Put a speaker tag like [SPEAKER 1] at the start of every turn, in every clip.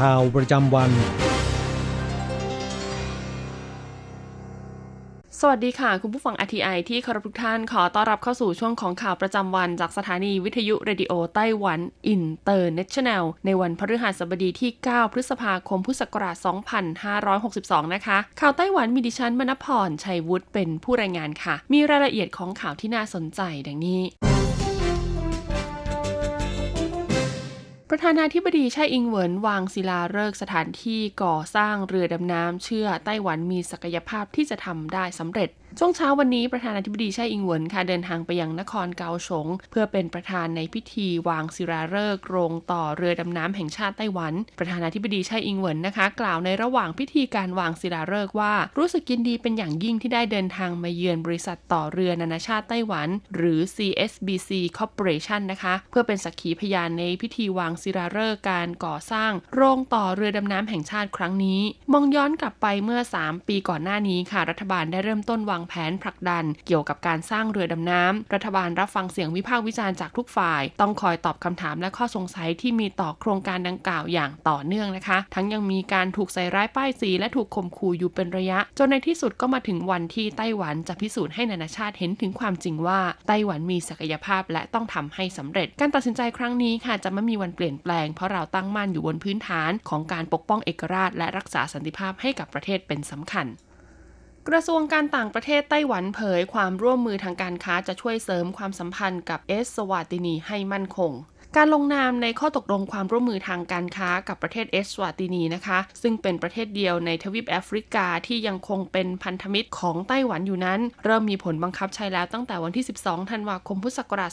[SPEAKER 1] ข่าวประจำวัน
[SPEAKER 2] สวัสดีค่ะ คุณผู้ฟัง RTI ที่เคารพทุกท่านขอต้อนรับเข้าสู่ช่วงของข่าวประจำวัน จากสถานีวิทยุ Radio Taiwan International ในวันพฤหัสบดีที่ 9 พฤษภาคม พุทธศักราช 2562 นะคะ ข่าวไต้หวันมีดิฉันมณพรชัยวุฒิเป็นผู้รายงานค่ะ มีรายละเอียดของข่าวที่น่าสนใจดังนี้ ประธานาธิบดีไช่อิงเหวินวางศิลาฤกษ์สถานที่ก่อสร้างเรือดำน้ำเชื่อไต้หวันมีศักยภาพที่จะทำได้สำเร็จ ช่วงเช้าวันนี้ประธานาธิบดีไช่อิงเหวินค่ะเดินทางไปยังนครเกาสงเพื่อเป็นประธานในพิธีวางศิลาฤกษ์โรงต่อเรือดำน้ำแห่งชาติไต้หวัน ประธานาธิบดีไช่อิงเหวินนะคะ กล่าวในระหว่างพิธีการวางศิลาฤกษ์ว่า รู้สึกยินดีเป็นอย่างยิ่งที่ได้เดินทางมาเยือนบริษัทต่อเรือนานาชาติไต้หวัน หรือ CSBC Corporation นะคะเพื่อเป็นสักขีพยานในพิธีวางศิลาฤกษ์การก่อสร้าง โรงต่อเรือดำน้ำแห่งชาติครั้งนี้ มองย้อนกลับไปเมื่อ 3 ปีก่อนหน้านี้ค่ะ รัฐบาลได้เริ่มต้นวางแผนผลักดันเกี่ยวกับการสร้างเรือดำน้ำ รัฐบาลรับฟังเสียงวิพากษ์วิจารณ์จากทุกฝ่าย ต้องคอยตอบคำถามและข้อสงสัยที่มีต่อโครงการดังกล่าวอย่างต่อเนื่องนะคะ ทั้งยังมีการถูกใส่ร้ายป้ายสี และถูกข่มขู่อยู่เป็นระยะ จนในที่สุดก็มาถึงวันที่ไต้หวันจะพิสูจน์ให้นานาชาติเห็นถึงความจริงว่าไต้หวันมีศักยภาพและต้องทำให้สำเร็จ การตัดสินใจครั้งนี้ค่ะจะไม่มีวันเปลี่ยนแปลง เพราะเราตั้งมั่นอยู่บนพื้นฐานของการปกป้องเอกราช และรักษาสันติภาพให้กับประเทศเป็นสำคัญ กระทรวงการต่างประเทศไต้หวันเผยความร่วมมือทางการค้าจะช่วยเสริมความสัมพันธ์กับเอสสวาตินีให้มั่นคง การลงนามในข้อตกลงความร่วมมือทางการค้ากับประเทศเอสวาตินีนะคะ ซึ่งเป็นประเทศเดียวในทวีปแอฟริกาที่ยังคงเป็นพันธมิตรของไต้หวันอยู่นั้น เริ่มมีผลบังคับใช้แล้วตั้งแต่วันที่ 12 ธันวาคมพุทธศักราช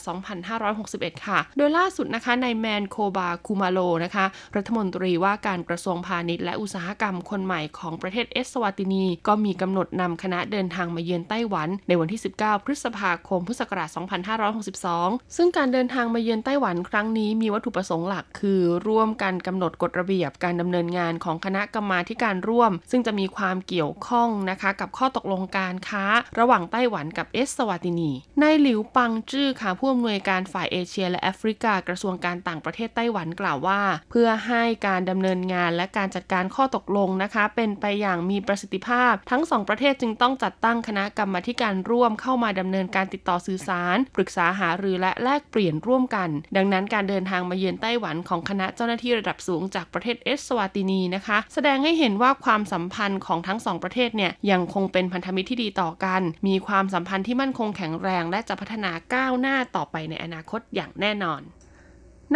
[SPEAKER 2] 2561 ค่ะ โดยล่าสุดนะคะนายแมนโคบาคูมาโลนะคะ รัฐมนตรีว่าการกระทรวงพาณิชย์และอุตสาหกรรมคนใหม่ของประเทศเอสวาตินี ก็มีกำหนดนำคณะเดินทางมาเยือนไต้หวัน ในวันที่ 19 พฤษภาคมพุทธศักราช 2562 ซึ่งการเดินทางมาเยือนไต้หวันครั้งนี้มีวัตถุประสงค์หลักคือร่วมกันกำหนดกฎระเบียบการดำเนินงานของคณะกรรมาการร่วม ซึ่งจะมีความเกี่ยวข้องนะคะกับข้อตกลงการค้า ระหว่างไต้หวันกับเอสสวาตินีนายหลิวปังจื้อค่ะผู้อำนวยการฝ่ายเอเชีย และแอฟริกากระทรวงการต่างประเทศไต้หวันกล่าวว่า เพื่อให้การดำเนินงานและการจัดการข้อตกลงนะคะ เป็นไปอย่างมีประสิทธิภาพ ทั้งสองประเทศจึงต้องจัดตั้งคณะกรรมาการร่วมเข้ามาดำเนินการติดต่อสื่อสาร ปรึกษาหารือและแลกเปลี่ยนร่วมกัน ดังนั้นการเดินทางมาเยือนไต้หวันของคณะเจ้าหน้าที่ระดับสูงจากประเทศเอสวาตินีนะคะ แสดงให้เห็นว่าความสัมพันธ์ของทั้งสองประเทศเนี่ยยังคงเป็นพันธมิตรที่ดีต่อกัน มีความสัมพันธ์ที่มั่นคงแข็งแรง และจะพัฒนาก้าวหน้าต่อไปในอนาคตอย่างแน่นอน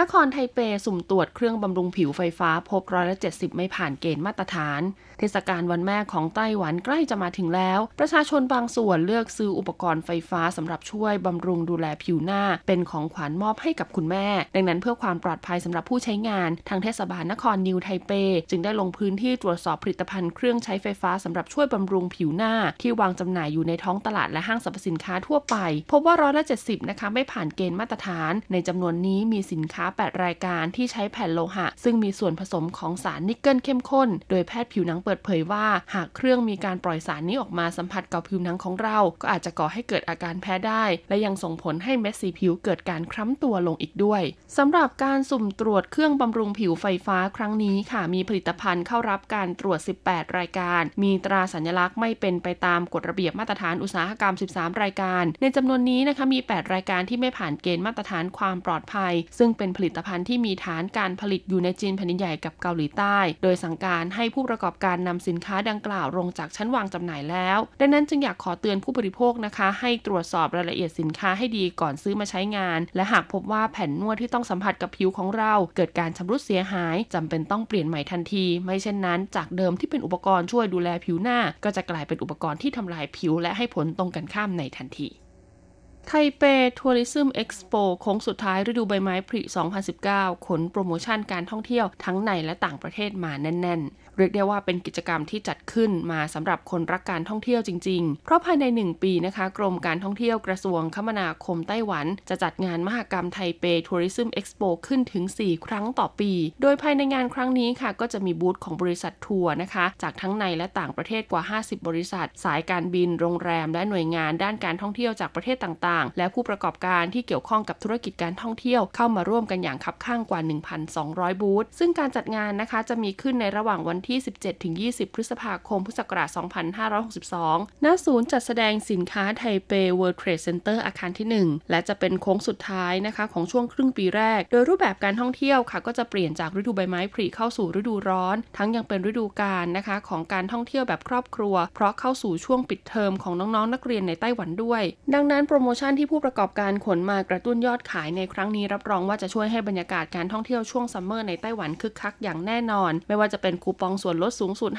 [SPEAKER 2] นครไทเปสุ่มตรวจเครื่องบำรุงผิวไฟฟ้าพบร้อยละ70 ไม่ผ่านเกณฑ์มาตรฐาน เทศกาลวันแม่ของไต้หวันใกล้จะมาถึงแล้ว ประชาชนบางส่วนเลือกซื้ออุปกรณ์ไฟฟ้าสำหรับช่วยบำรุงดูแลผิวหน้า เป็นของขวัญมอบให้กับคุณแม่ ดังนั้นเพื่อความปลอดภัยสำหรับผู้ใช้งาน ทางเทศบาลนครนิวไทเป จึงได้ลงพื้นที่ตรวจสอบผลิตภัณฑ์เครื่องใช้ไฟฟ้าสำหรับช่วยบำรุงผิวหน้า ที่วางจำหน่ายอยู่ในท้องตลาดและห้างสรรพสินค้าทั่วไป พบว่าร้อยละ70นะคะไม่ผ่านเกณฑ์มาตรฐาน ในจำนวนนี้มีสินค้า8 รายการที่ใช้แผ่นโลหะ ซึ่งมีส่วนผสมของสารนิกเกิลเข้มข้น โดยแพทย์ผิวหนังเปิดเผยว่า หากเครื่องมีการปล่อยสารนี้ออกมาสัมผัสกับผิวหนังของเรา ก็อาจจะก่อให้เกิดอาการแพ้ได้ และยังส่งผลให้เม็ดสีผิวเกิดการคล้ำตัวลงอีกด้วยสำหรับการสุ่มตรวจเครื่องบำรุงผิวไฟฟ้าครั้งนี้ค่ะ มีผลิตภัณฑ์เข้ารับการตรวจ 18 รายการ มีตราสัญลักษณ์ไม่เป็นไปตามกฎระเบียบมาตรฐานอุตสาหกรรม 13 รายการ ในจำนวนนี้นะคะมี 8 รายการที่ไม่ผ่านเกณฑ์มาตรฐานความปลอดภัย ซึ่งเป็นผลิตภัณฑ์ที่มีฐานการผลิตอยู่ในจีนแผ่นดินใหญ่กับเกาหลีใต้ โดยสั่งการให้ผู้ประกอบการนำสินค้าดังกล่าวลงจากชั้นวางจำหน่ายแล้ว ดังนั้นจึงอยากขอเตือนผู้บริโภคนะคะ ให้ตรวจสอบรายละเอียดสินค้าให้ดีก่อนซื้อมาใช้งาน และหากพบว่าแผ่นนวดที่ต้องสัมผัสกับผิวของเรา เกิดการชำรุดเสียหายจำเป็นต้องเปลี่ยนใหม่ทันที ไม่เช่นนั้น จากเดิมที่เป็นอุปกรณ์ช่วยดูแลผิวหน้า ก็จะกลายเป็นอุปกรณ์ที่ทำลายผิวและให้ผลตรงกันข้ามในทันที ไทเป Tourism Expo โค้งสุดท้ายฤดูใบไม้ผลิ 2019 ขนโปรโมชั่นการท่องเที่ยวทั้งในและต่างประเทศมาแน่น ๆ เรียกได้ว่าเป็นกิจกรรมที่จัดขึ้นมาสำหรับคนรักการท่องเที่ยวจริง ๆ เพราะภายใน 1 ปีนะคะกรมการท่องเที่ยวกระทรวงคมนาคมไต้หวัน จะจัดงานมหกรรมไทเป Tourism Expo ขึ้นถึง 4 ครั้งต่อปี โดยภายในงานครั้งนี้ค่ะ ก็จะมีบูธของบริษัททัวร์นะคะ จากทั้งในและต่างประเทศกว่า 50 บริษัท สายการบิน โรงแรม และหน่วยงานด้านการท่องเที่ยวจากประเทศต่างๆ และผู้ประกอบการที่เกี่ยวข้องกับธุรกิจการท่องเที่ยวเข้ามาร่วมกันอย่างคับคั่งกว่า 1,200 บูธซึ่งการจัดงานนะคะจะมีขึ้นในระหว่างวันที่ 17-20 พฤษภาคม พุทธศักราช 2562 ณ ศูนย์จัดแสดงสินค้าไทเป World Trade Center อาคารที่ 1 และจะเป็นโค้งสุดท้ายนะคะของช่วงครึ่งปีแรก โดยรูปแบบการท่องเที่ยวค่ะ ก็จะเปลี่ยนจากฤดูใบไม้ผลิเข้าสู่ฤดูร้อน ทั้งยังเป็นฤดูกาลนะคะของการท่องเที่ยวแบบครอบครัว เพราะเข้าสู่ช่วงปิดเทอมของน้องๆ นักเรียนในไต้หวันด้วย ดังนั้นโปรโมชั่นที่ผู้ประกอบการขนมากระตุ้นยอดขายในครั้งนี้รับรองว่าจะช่วยให้บรรยากาศการท่องเที่ยวช่วงซัมเมอร์ในไต้หวันคึกคักอย่างแน่นอน ไม่ว่าจะเป็นคูปองส่วนลดสูงสุด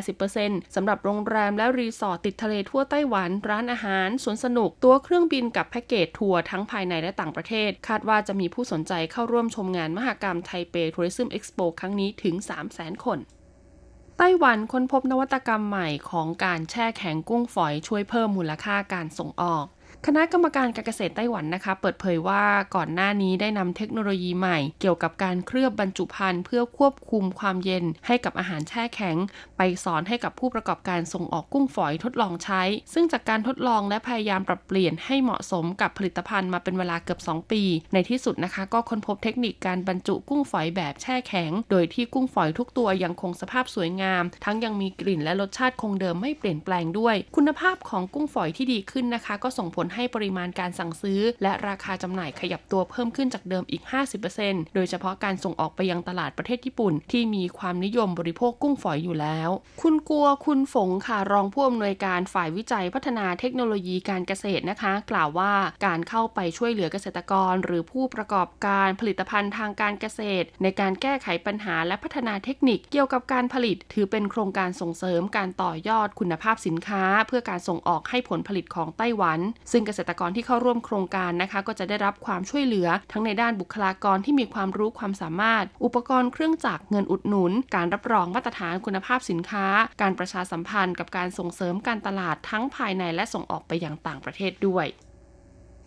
[SPEAKER 2] 50-80%สำหรับโรงแรมและรีสอร์ทติดทะเลทั่วไต้หวัน ร้านอาหาร สวนสนุก ตั๋วเครื่องบินกับแพ็กเกจทัวร์ทั้งภายในและต่างประเทศ คาดว่าจะมีผู้สนใจเข้าร่วมชมงานมหกรรมไทเป Tourism Expo ครั้งนี้ถึง 300,000 คนไต้หวันค้นพบนวัตกรรมใหม่ของการแช่แข็งกุ้งฝอยช่วยเพิ่มมูลค่าการส่งออก คณะกรรมการการเกษตรไต้หวันนะคะ เปิดเผยว่าก่อนหน้านี้ได้นำเทคโนโลยีใหม่ เกี่ยวกับการเคลือบบรรจุภัณฑ์เพื่อควบคุมความเย็นให้กับอาหารแช่แข็ง ไปสอนให้กับผู้ประกอบการส่งออกกุ้งฝอยทดลองใช้ ซึ่งจากการทดลองและพยายามปรับเปลี่ยนให้เหมาะสมกับผลิตภัณฑ์มาเป็นเวลาเกือบ 2 ปี ในที่สุดนะคะ ก็ค้นพบเทคนิคการบรรจุกุ้งฝอยแบบแช่แข็ง โดยที่กุ้งฝอยทุกตัวยังคงสภาพสวยงาม ทั้งยังมีกลิ่นและรสชาติคงเดิมไม่เปลี่ยนแปลงด้วย คุณภาพของกุ้งฝอยที่ดีขึ้นนะคะ ก็ส่งผลให้ปริมาณการสั่งซื้อ และราคาจำหน่ายขยับตัวเพิ่มขึ้นจากเดิมอีก 50%โดยเฉพาะการส่งออกไปยังตลาดประเทศญี่ปุ่น ที่มีความนิยมบริโภคกุ้งฝอยอยู่แล้ว คุณกัวคุณฝงค่ะรองผู้อำนวยการฝ่ายวิจัยพัฒนาเทคโนโลยีการเกษตรนะคะ กล่าวว่าการเข้าไปช่วยเหลือเกษตรกร หรือผู้ประกอบการผลิตภัณฑ์ทางการเกษตร ในการแก้ไขปัญหาและพัฒนาเทคนิคเกี่ยวกับการผลิต ถือเป็นโครงการส่งเสริมการต่อยอดคุณภาพสินค้า เพื่อการส่งออกให้ผลผลิตของไต้หวันซึ่งเกษตรกรที่เข้าร่วมโครงการนะคะ ก็จะได้รับความช่วยเหลือทั้งในด้านบุคลากรที่มีความรู้ความสามารถ อุปกรณ์เครื่องจักรเงินอุดหนุน การรับรองมาตรฐานคุณภาพสินค้า การประชาสัมพันธ์กับการส่งเสริมการตลาดทั้งภายในและส่งออกไปยังต่างประเทศด้วย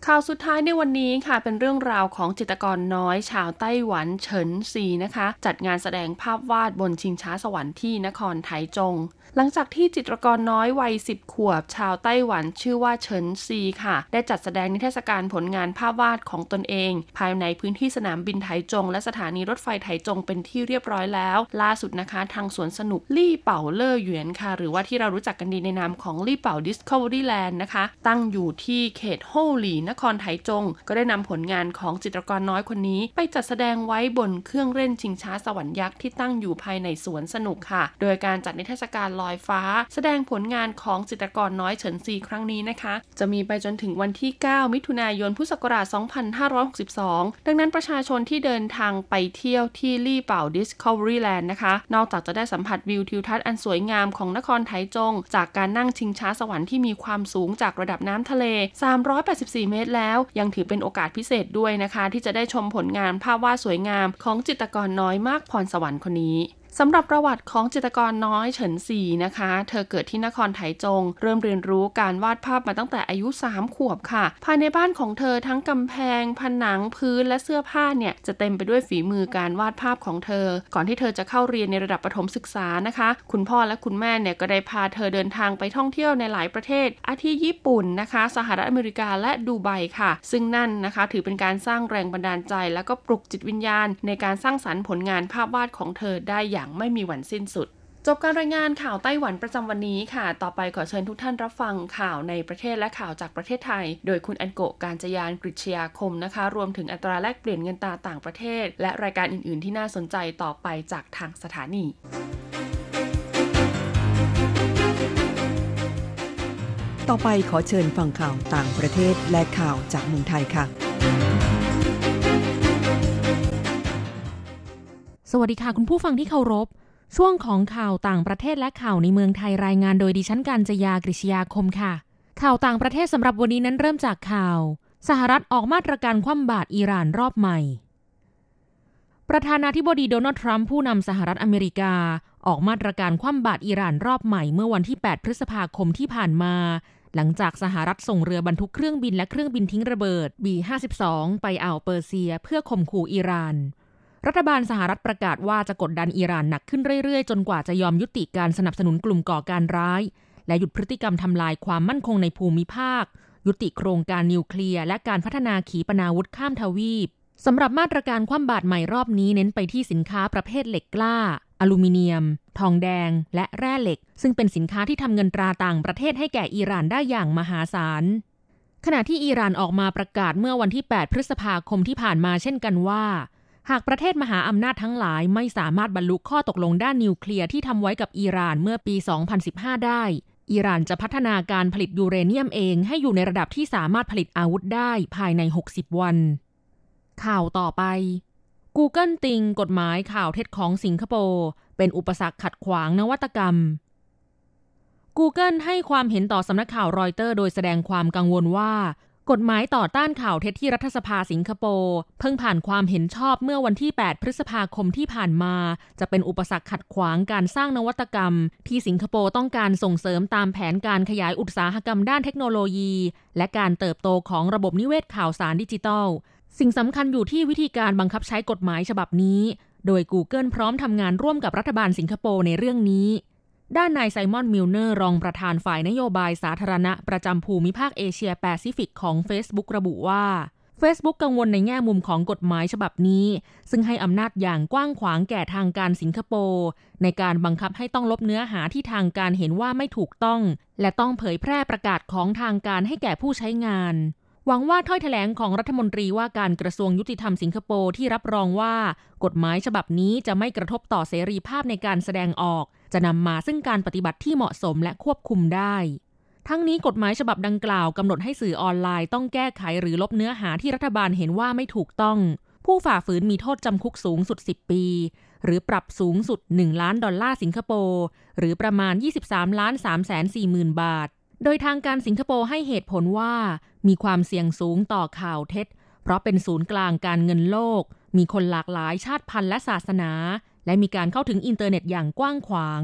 [SPEAKER 2] ข่าวสุดท้ายในวันนี้ค่ะเป็นเรื่องราวของจิตรกรน้อยชาวไต้หวันเฉินซีนะคะ จัดงานแสดงภาพวาดบนชิงช้าสวรรค์ที่นครไถจง หลังจากที่จิตรกรน้อยวัย 10 ขวบ ชาวไต้หวันชื่อว่าเฉินซีค่ะ ได้จัดแสดงนิทรรศการผลงานภาพวาดของตนเอง ภายในพื้นที่สนามบินไถจง และสถานีรถไฟไถจงเป็นที่เรียบร้อยแล้ว ล่าสุดนะคะ ทางสวนสนุกลี่เป่าเล่อหยวนค่ะ หรือว่าที่เรารู้จักกันดีในนามของลี่เป่า Discovery Land นะคะ ตั้งอยู่ที่เขตโฮหลีนครไถจง ก็ได้นำผลงานของจิตรกรน้อยคนนี้ ไปจัดแสดงไว้บนเครื่องเล่นชิงช้าสวรรค์ยักษ์ที่ตั้งอยู่ภายในสวนสนุกค่ะ โดยการจัดนิทรรศการลอยฟ้า แสดงผลงานของจิตรกรน้อยเฉินซีครั้งนี้นะคะ จะมีไปจนถึงวันที่ 9 มิถุนายน พุทธศักราช 2562 ดังนั้นประชาชนที่เดินทางไปเที่ยวที่ลี่เป่า Discovery Land นะคะ นอกจากจะได้สัมผัสวิวทิวทัศน์อันสวยงามของนครไถจง จากการนั่งชิงช้าสวรรค์ที่มีความสูงจากระดับน้ำทะเล 384 เมตรแล้ว ยังถือเป็นโอกาสพิเศษด้วยนะคะ ที่จะได้ชมผลงานภาพวาดสวยงามของจิตรกรน้อยมากพรสวรรค์คนนี้ สำหรับประวัติของจิตรกรน้อยเฉินซีนะคะ เธอเกิดที่นครไถจง เริ่มเรียนรู้การวาดภาพมาตั้งแต่อายุ 3 ขวบค่ะ ภายในบ้านของเธอทั้งกำแพง ผนังพื้นและเสื้อผ้าเนี่ย จะเต็มไปด้วยฝีมือการวาดภาพของเธอ ก่อนที่เธอจะเข้าเรียนในระดับประถมศึกษานะคะ คุณพ่อและคุณแม่เนี่ยก็ได้พาเธอเดินทางไปท่องเที่ยวในหลายประเทศ อาทิญี่ปุ่นนะคะ สหรัฐอเมริกาและดูไบค่ะ ซึ่งนั่นนะคะ ถือเป็นการสร้างแรงบันดาลใจ และก็ปลุกจิตวิญญาณ ในการสร้างสรรค์ผลงานภาพวาดของเธอได้อย่างไม่มีวันสิ้นนสุด จบการรายงานข่าวไต้หวันประจำวันนี้ค่ะ ต่อไปขอเชิญทุกท่านรับฟังข่าวในประเทศและข่าวจากประเทศไทย โดยคุณอันโกะการจยานกริชยาคมนะคะ รวมถึงอัตราแลกเปลี่ยนเงินตาต่างประเทศ และรายการอื่น ๆ ที่น่าสนใจต่อไปจากทางสถานี
[SPEAKER 3] ต่อไปขอเชิญฟังข่าวต่างประเทศและข่าวจากเมืองไทยค่ะ
[SPEAKER 4] สวัสดีค่ะ คุณผู้ฟังที่เคารพ ช่วงของข่าวต่างประเทศและข่าวในเมืองไทยรายงานโดยดิฉันการจยากริชยาคมค่ะ ข่าวต่างประเทศสำหรับวันนี้นั้นเริ่มจากข่าว สหรัฐออกมาตรการคว่ำบาตรอิหร่านรอบใหม่ ประธานาธิบดีโดนัลด์ทรัมป์ผู้นำสหรัฐอเมริกา ออกมาตรการคว่ำบาตรอิหร่านรอบใหม่เมื่อวันที่ 8 พฤษภาคมที่ผ่านมา หลังจากสหรัฐส่งเรือบรรทุกเครื่องบินและเครื่องบินทิ้งระเบิด B-52 ไปอ่าวเปอร์เซีย เพื่อข่มขู่อิหร่าน รัฐบาลสหรัฐประกาศว่าจะกดดันอิหร่านหนักขึ้นเรื่อยๆ จนกว่าจะยอมยุติการสนับสนุนกลุ่มก่อการร้าย และหยุดพฤติกรรมทำลายความมั่นคงในภูมิภาค ยุติโครงการนิวเคลียร์และการพัฒนาขีปนาวุธข้ามทวีปสำหรับมาตรการคว่ำบาตรใหม่รอบนี้เน้นไปที่สินค้าประเภทเหล็กกล้า อลูมิเนียม ทองแดง และแร่เหล็ก ซึ่งเป็นสินค้าที่ทำเงินตราต่างประเทศให้แก่อิหร่านได้อย่างมหาศาลขณะที่อิหร่านออกมาประกาศเมื่อวันที่ 8 พฤษภาคมที่ผ่านมาเช่นกันว่า หากประเทศมหาอำนาจทั้งหลายไม่สามารถบรรลุข้อตกลงด้านนิวเคลียร์ที่ทำไว้กับอิหร่านเมื่อปี 2015 ได้ อิหร่านจะพัฒนาการผลิตยูเรเนียมเองให้อยู่ในระดับที่สามารถผลิตอาวุธได้ภายใน 60 วัน ข่าวต่อไป Google ติงกฎหมายข่าวเท็จของสิงคโปร์เป็นอุปสรรคขัดขวางนวัตกรรม Google ให้ความเห็นต่อสำนักข่าวรอยเตอร์โดยแสดงความกังวลว่า กฎหมายต่อต้านข่าวเท็จที่รัฐสภาสิงคโปร์เพิ่งผ่านความเห็นชอบเมื่อวันที่ 8 พฤษภาคมที่ผ่านมา จะเป็นอุปสรรคขัดขวางการสร้างนวัตกรรม ที่สิงคโปร์ต้องการส่งเสริมตามแผนการขยายอุตสาหกรรมด้านเทคโนโลยี และการเติบโตของระบบนิเวศข่าวสารดิจิทัล สิ่งสำคัญอยู่ที่วิธีการบังคับใช้กฎหมายฉบับนี้ โดย Google พร้อมทำงานร่วมกับรัฐบาลสิงคโปร์ในเรื่องนี้ ด้านนายไซมอนมิลเนอร์รองประธานฝ่ายนโยบายสาธารณะประจำภูมิภาคเอเชียแปซิฟิกของ Facebook ระบุว่า Facebook กังวลในแง่มุมของกฎหมายฉบับนี้ ซึ่งให้อำนาจอย่างกว้างขวางแก่ทางการสิงคโปร์ในการบังคับให้ต้องลบเนื้อหาที่ทางการเห็นว่าไม่ถูกต้อง และต้องเผยแพร่ประกาศของทางการให้แก่ผู้ใช้งาน หวังว่าถ้อยแถลงของรัฐมนตรีว่าการกระทรวงยุติธรรมสิงคโปร์ที่รับรองว่า กฎหมายฉบับนี้จะไม่กระทบต่อเสรีภาพในการแสดงออก จะนำมาซึ่งการปฏิบัติที่เหมาะสมและควบคุมได้ ทั้งนี้กฎหมายฉบับดังกล่าวกำหนดให้สื่อออนไลน์ต้องแก้ไขหรือลบเนื้อหาที่รัฐบาลเห็นว่าไม่ถูกต้อง ผู้ฝ่าฝืนมีโทษจำคุกสูงสุด 10 ปี หรือปรับสูงสุด 1 ล้านดอลลาร์สิงคโปร์หรือประมาณ 23ล้าน3แสน4หมื่นบาท โดยทางการสิงคโปร์ให้เหตุผลว่า มีความเสี่ยงสูงต่อข่าวเท็จ เพราะเป็นศูนย์กลางการเงินโลก มีคนหลากหลายชาติพันธุ์และศาสนา และมีการเข้าถึงอินเทอร์เน็ตอย่างกว้างขวาง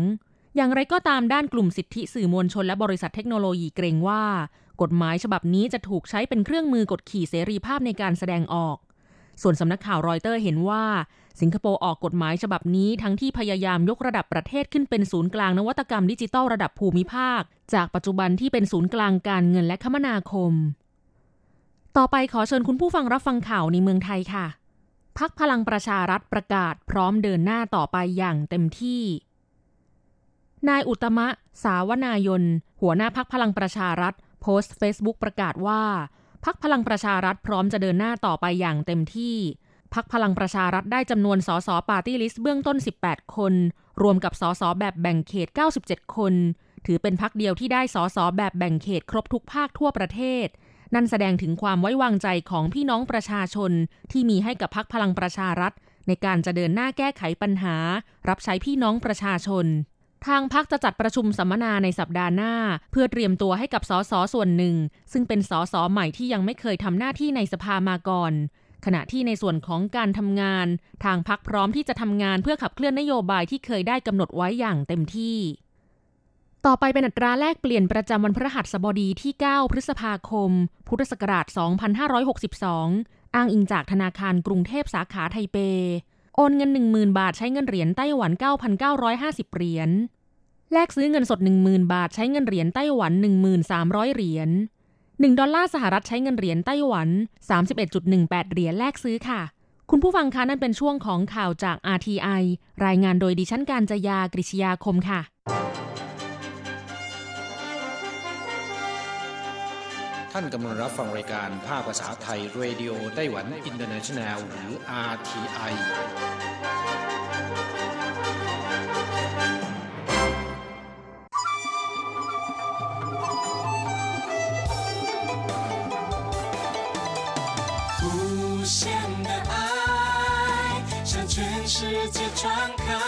[SPEAKER 4] อย่างไรก็ตามด้านกลุ่มสิทธิสื่อมวลชนและบริษัทเทคโนโลยีเกรงว่า กฎหมายฉบับนี้จะถูกใช้เป็นเครื่องมือกดขี่เสรีภาพในการแสดงออก ส่วนสำนักข่าวรอยเตอร์เห็นว่า สิงคโปร์ออกกฎหมายฉบับนี้ทั้งที่พยายามยกระดับประเทศขึ้นเป็นศูนย์กลางนวัตกรรมดิจิทัลระดับภูมิภาค จากปัจจุบันที่เป็นศูนย์กลางการเงินและคมนาคม ต่อไปขอเชิญคุณผู้ฟังรับฟังข่าวในเมืองไทยค่ะ พรรคพลังประชารัฐประกาศพร้อมเดินหน้าต่อไปอย่างเต็มที่ นายอุตตม สาวนายน หัวหน้าพรรคพลังประชารัฐ โพสต์เฟซบุ๊กประกาศว่าพรรคพลังประชารัฐพร้อมจะเดินหน้าต่อไปอย่างเต็มที่พรรคพลังประชารัฐได้จำนวนสสปาร์ตี้ลิสต์เบื้องต้น 18 คน รวมกับสสแบบแบ่งเขต 97 คน ถือเป็นพรรคเดียวที่ได้สสแบบแบ่งเขตครบทุกภาคทั่วประเทศ นั่นแสดงถึงความไว้วางใจของพี่น้องประชาชนที่มีให้กับพรรคพลังประชารัฐ ในการจะเดินหน้าแก้ไขปัญหา รับใช้พี่น้องประชาชน ทางพรรคจะจัดประชุมสัมมนาในสัปดาห์หน้า เพื่อเตรียมตัวให้กับสสส่วนหนึ่ง ซึ่งเป็นสสใหม่ที่ยังไม่เคยทำหน้าที่ในสภามาก่อนขณะที่ในส่วนของการทำงาน ทางพักพร้อมที่จะทำงานเพื่อขับเคลื่อนนโยบายที่เคยได้กำหนดไว้อย่างเต็มที่ ต่อไปเป็นอัตราแลกเปลี่ยนประจำวันพฤหัสบดีที่ 9 พฤษภาคม พุทธศักราช 2562 อ้างอิงจากธนาคารกรุงเทพสาขาไทเป โอนเงิน 10,000 บาทใช้เงินเหรียญไต้หวัน 9,950 เหรียญ แลกซื้อเงินสด 10,000 บาทใช้เงินเหรียญไต้หวัน 1300 เหรียญ 1 ดอลลาร์สหรัฐใช้เงินเหรียญไต้หวัน 31.18 เหรียญแลกซื้อค่ะ คุณผู้ฟังคะนั่นเป็นช่วงของข่าวจาก RTI รายงานโดยดิฉันการจยากริชยาคมค่ะ
[SPEAKER 1] ท่านกำลังรับฟังรายการภาคภาษาไทยเรดิโอไต้หวันอินเตอร์เนชันแนลหรือ RTI
[SPEAKER 5] 无限的爱向全世界传开，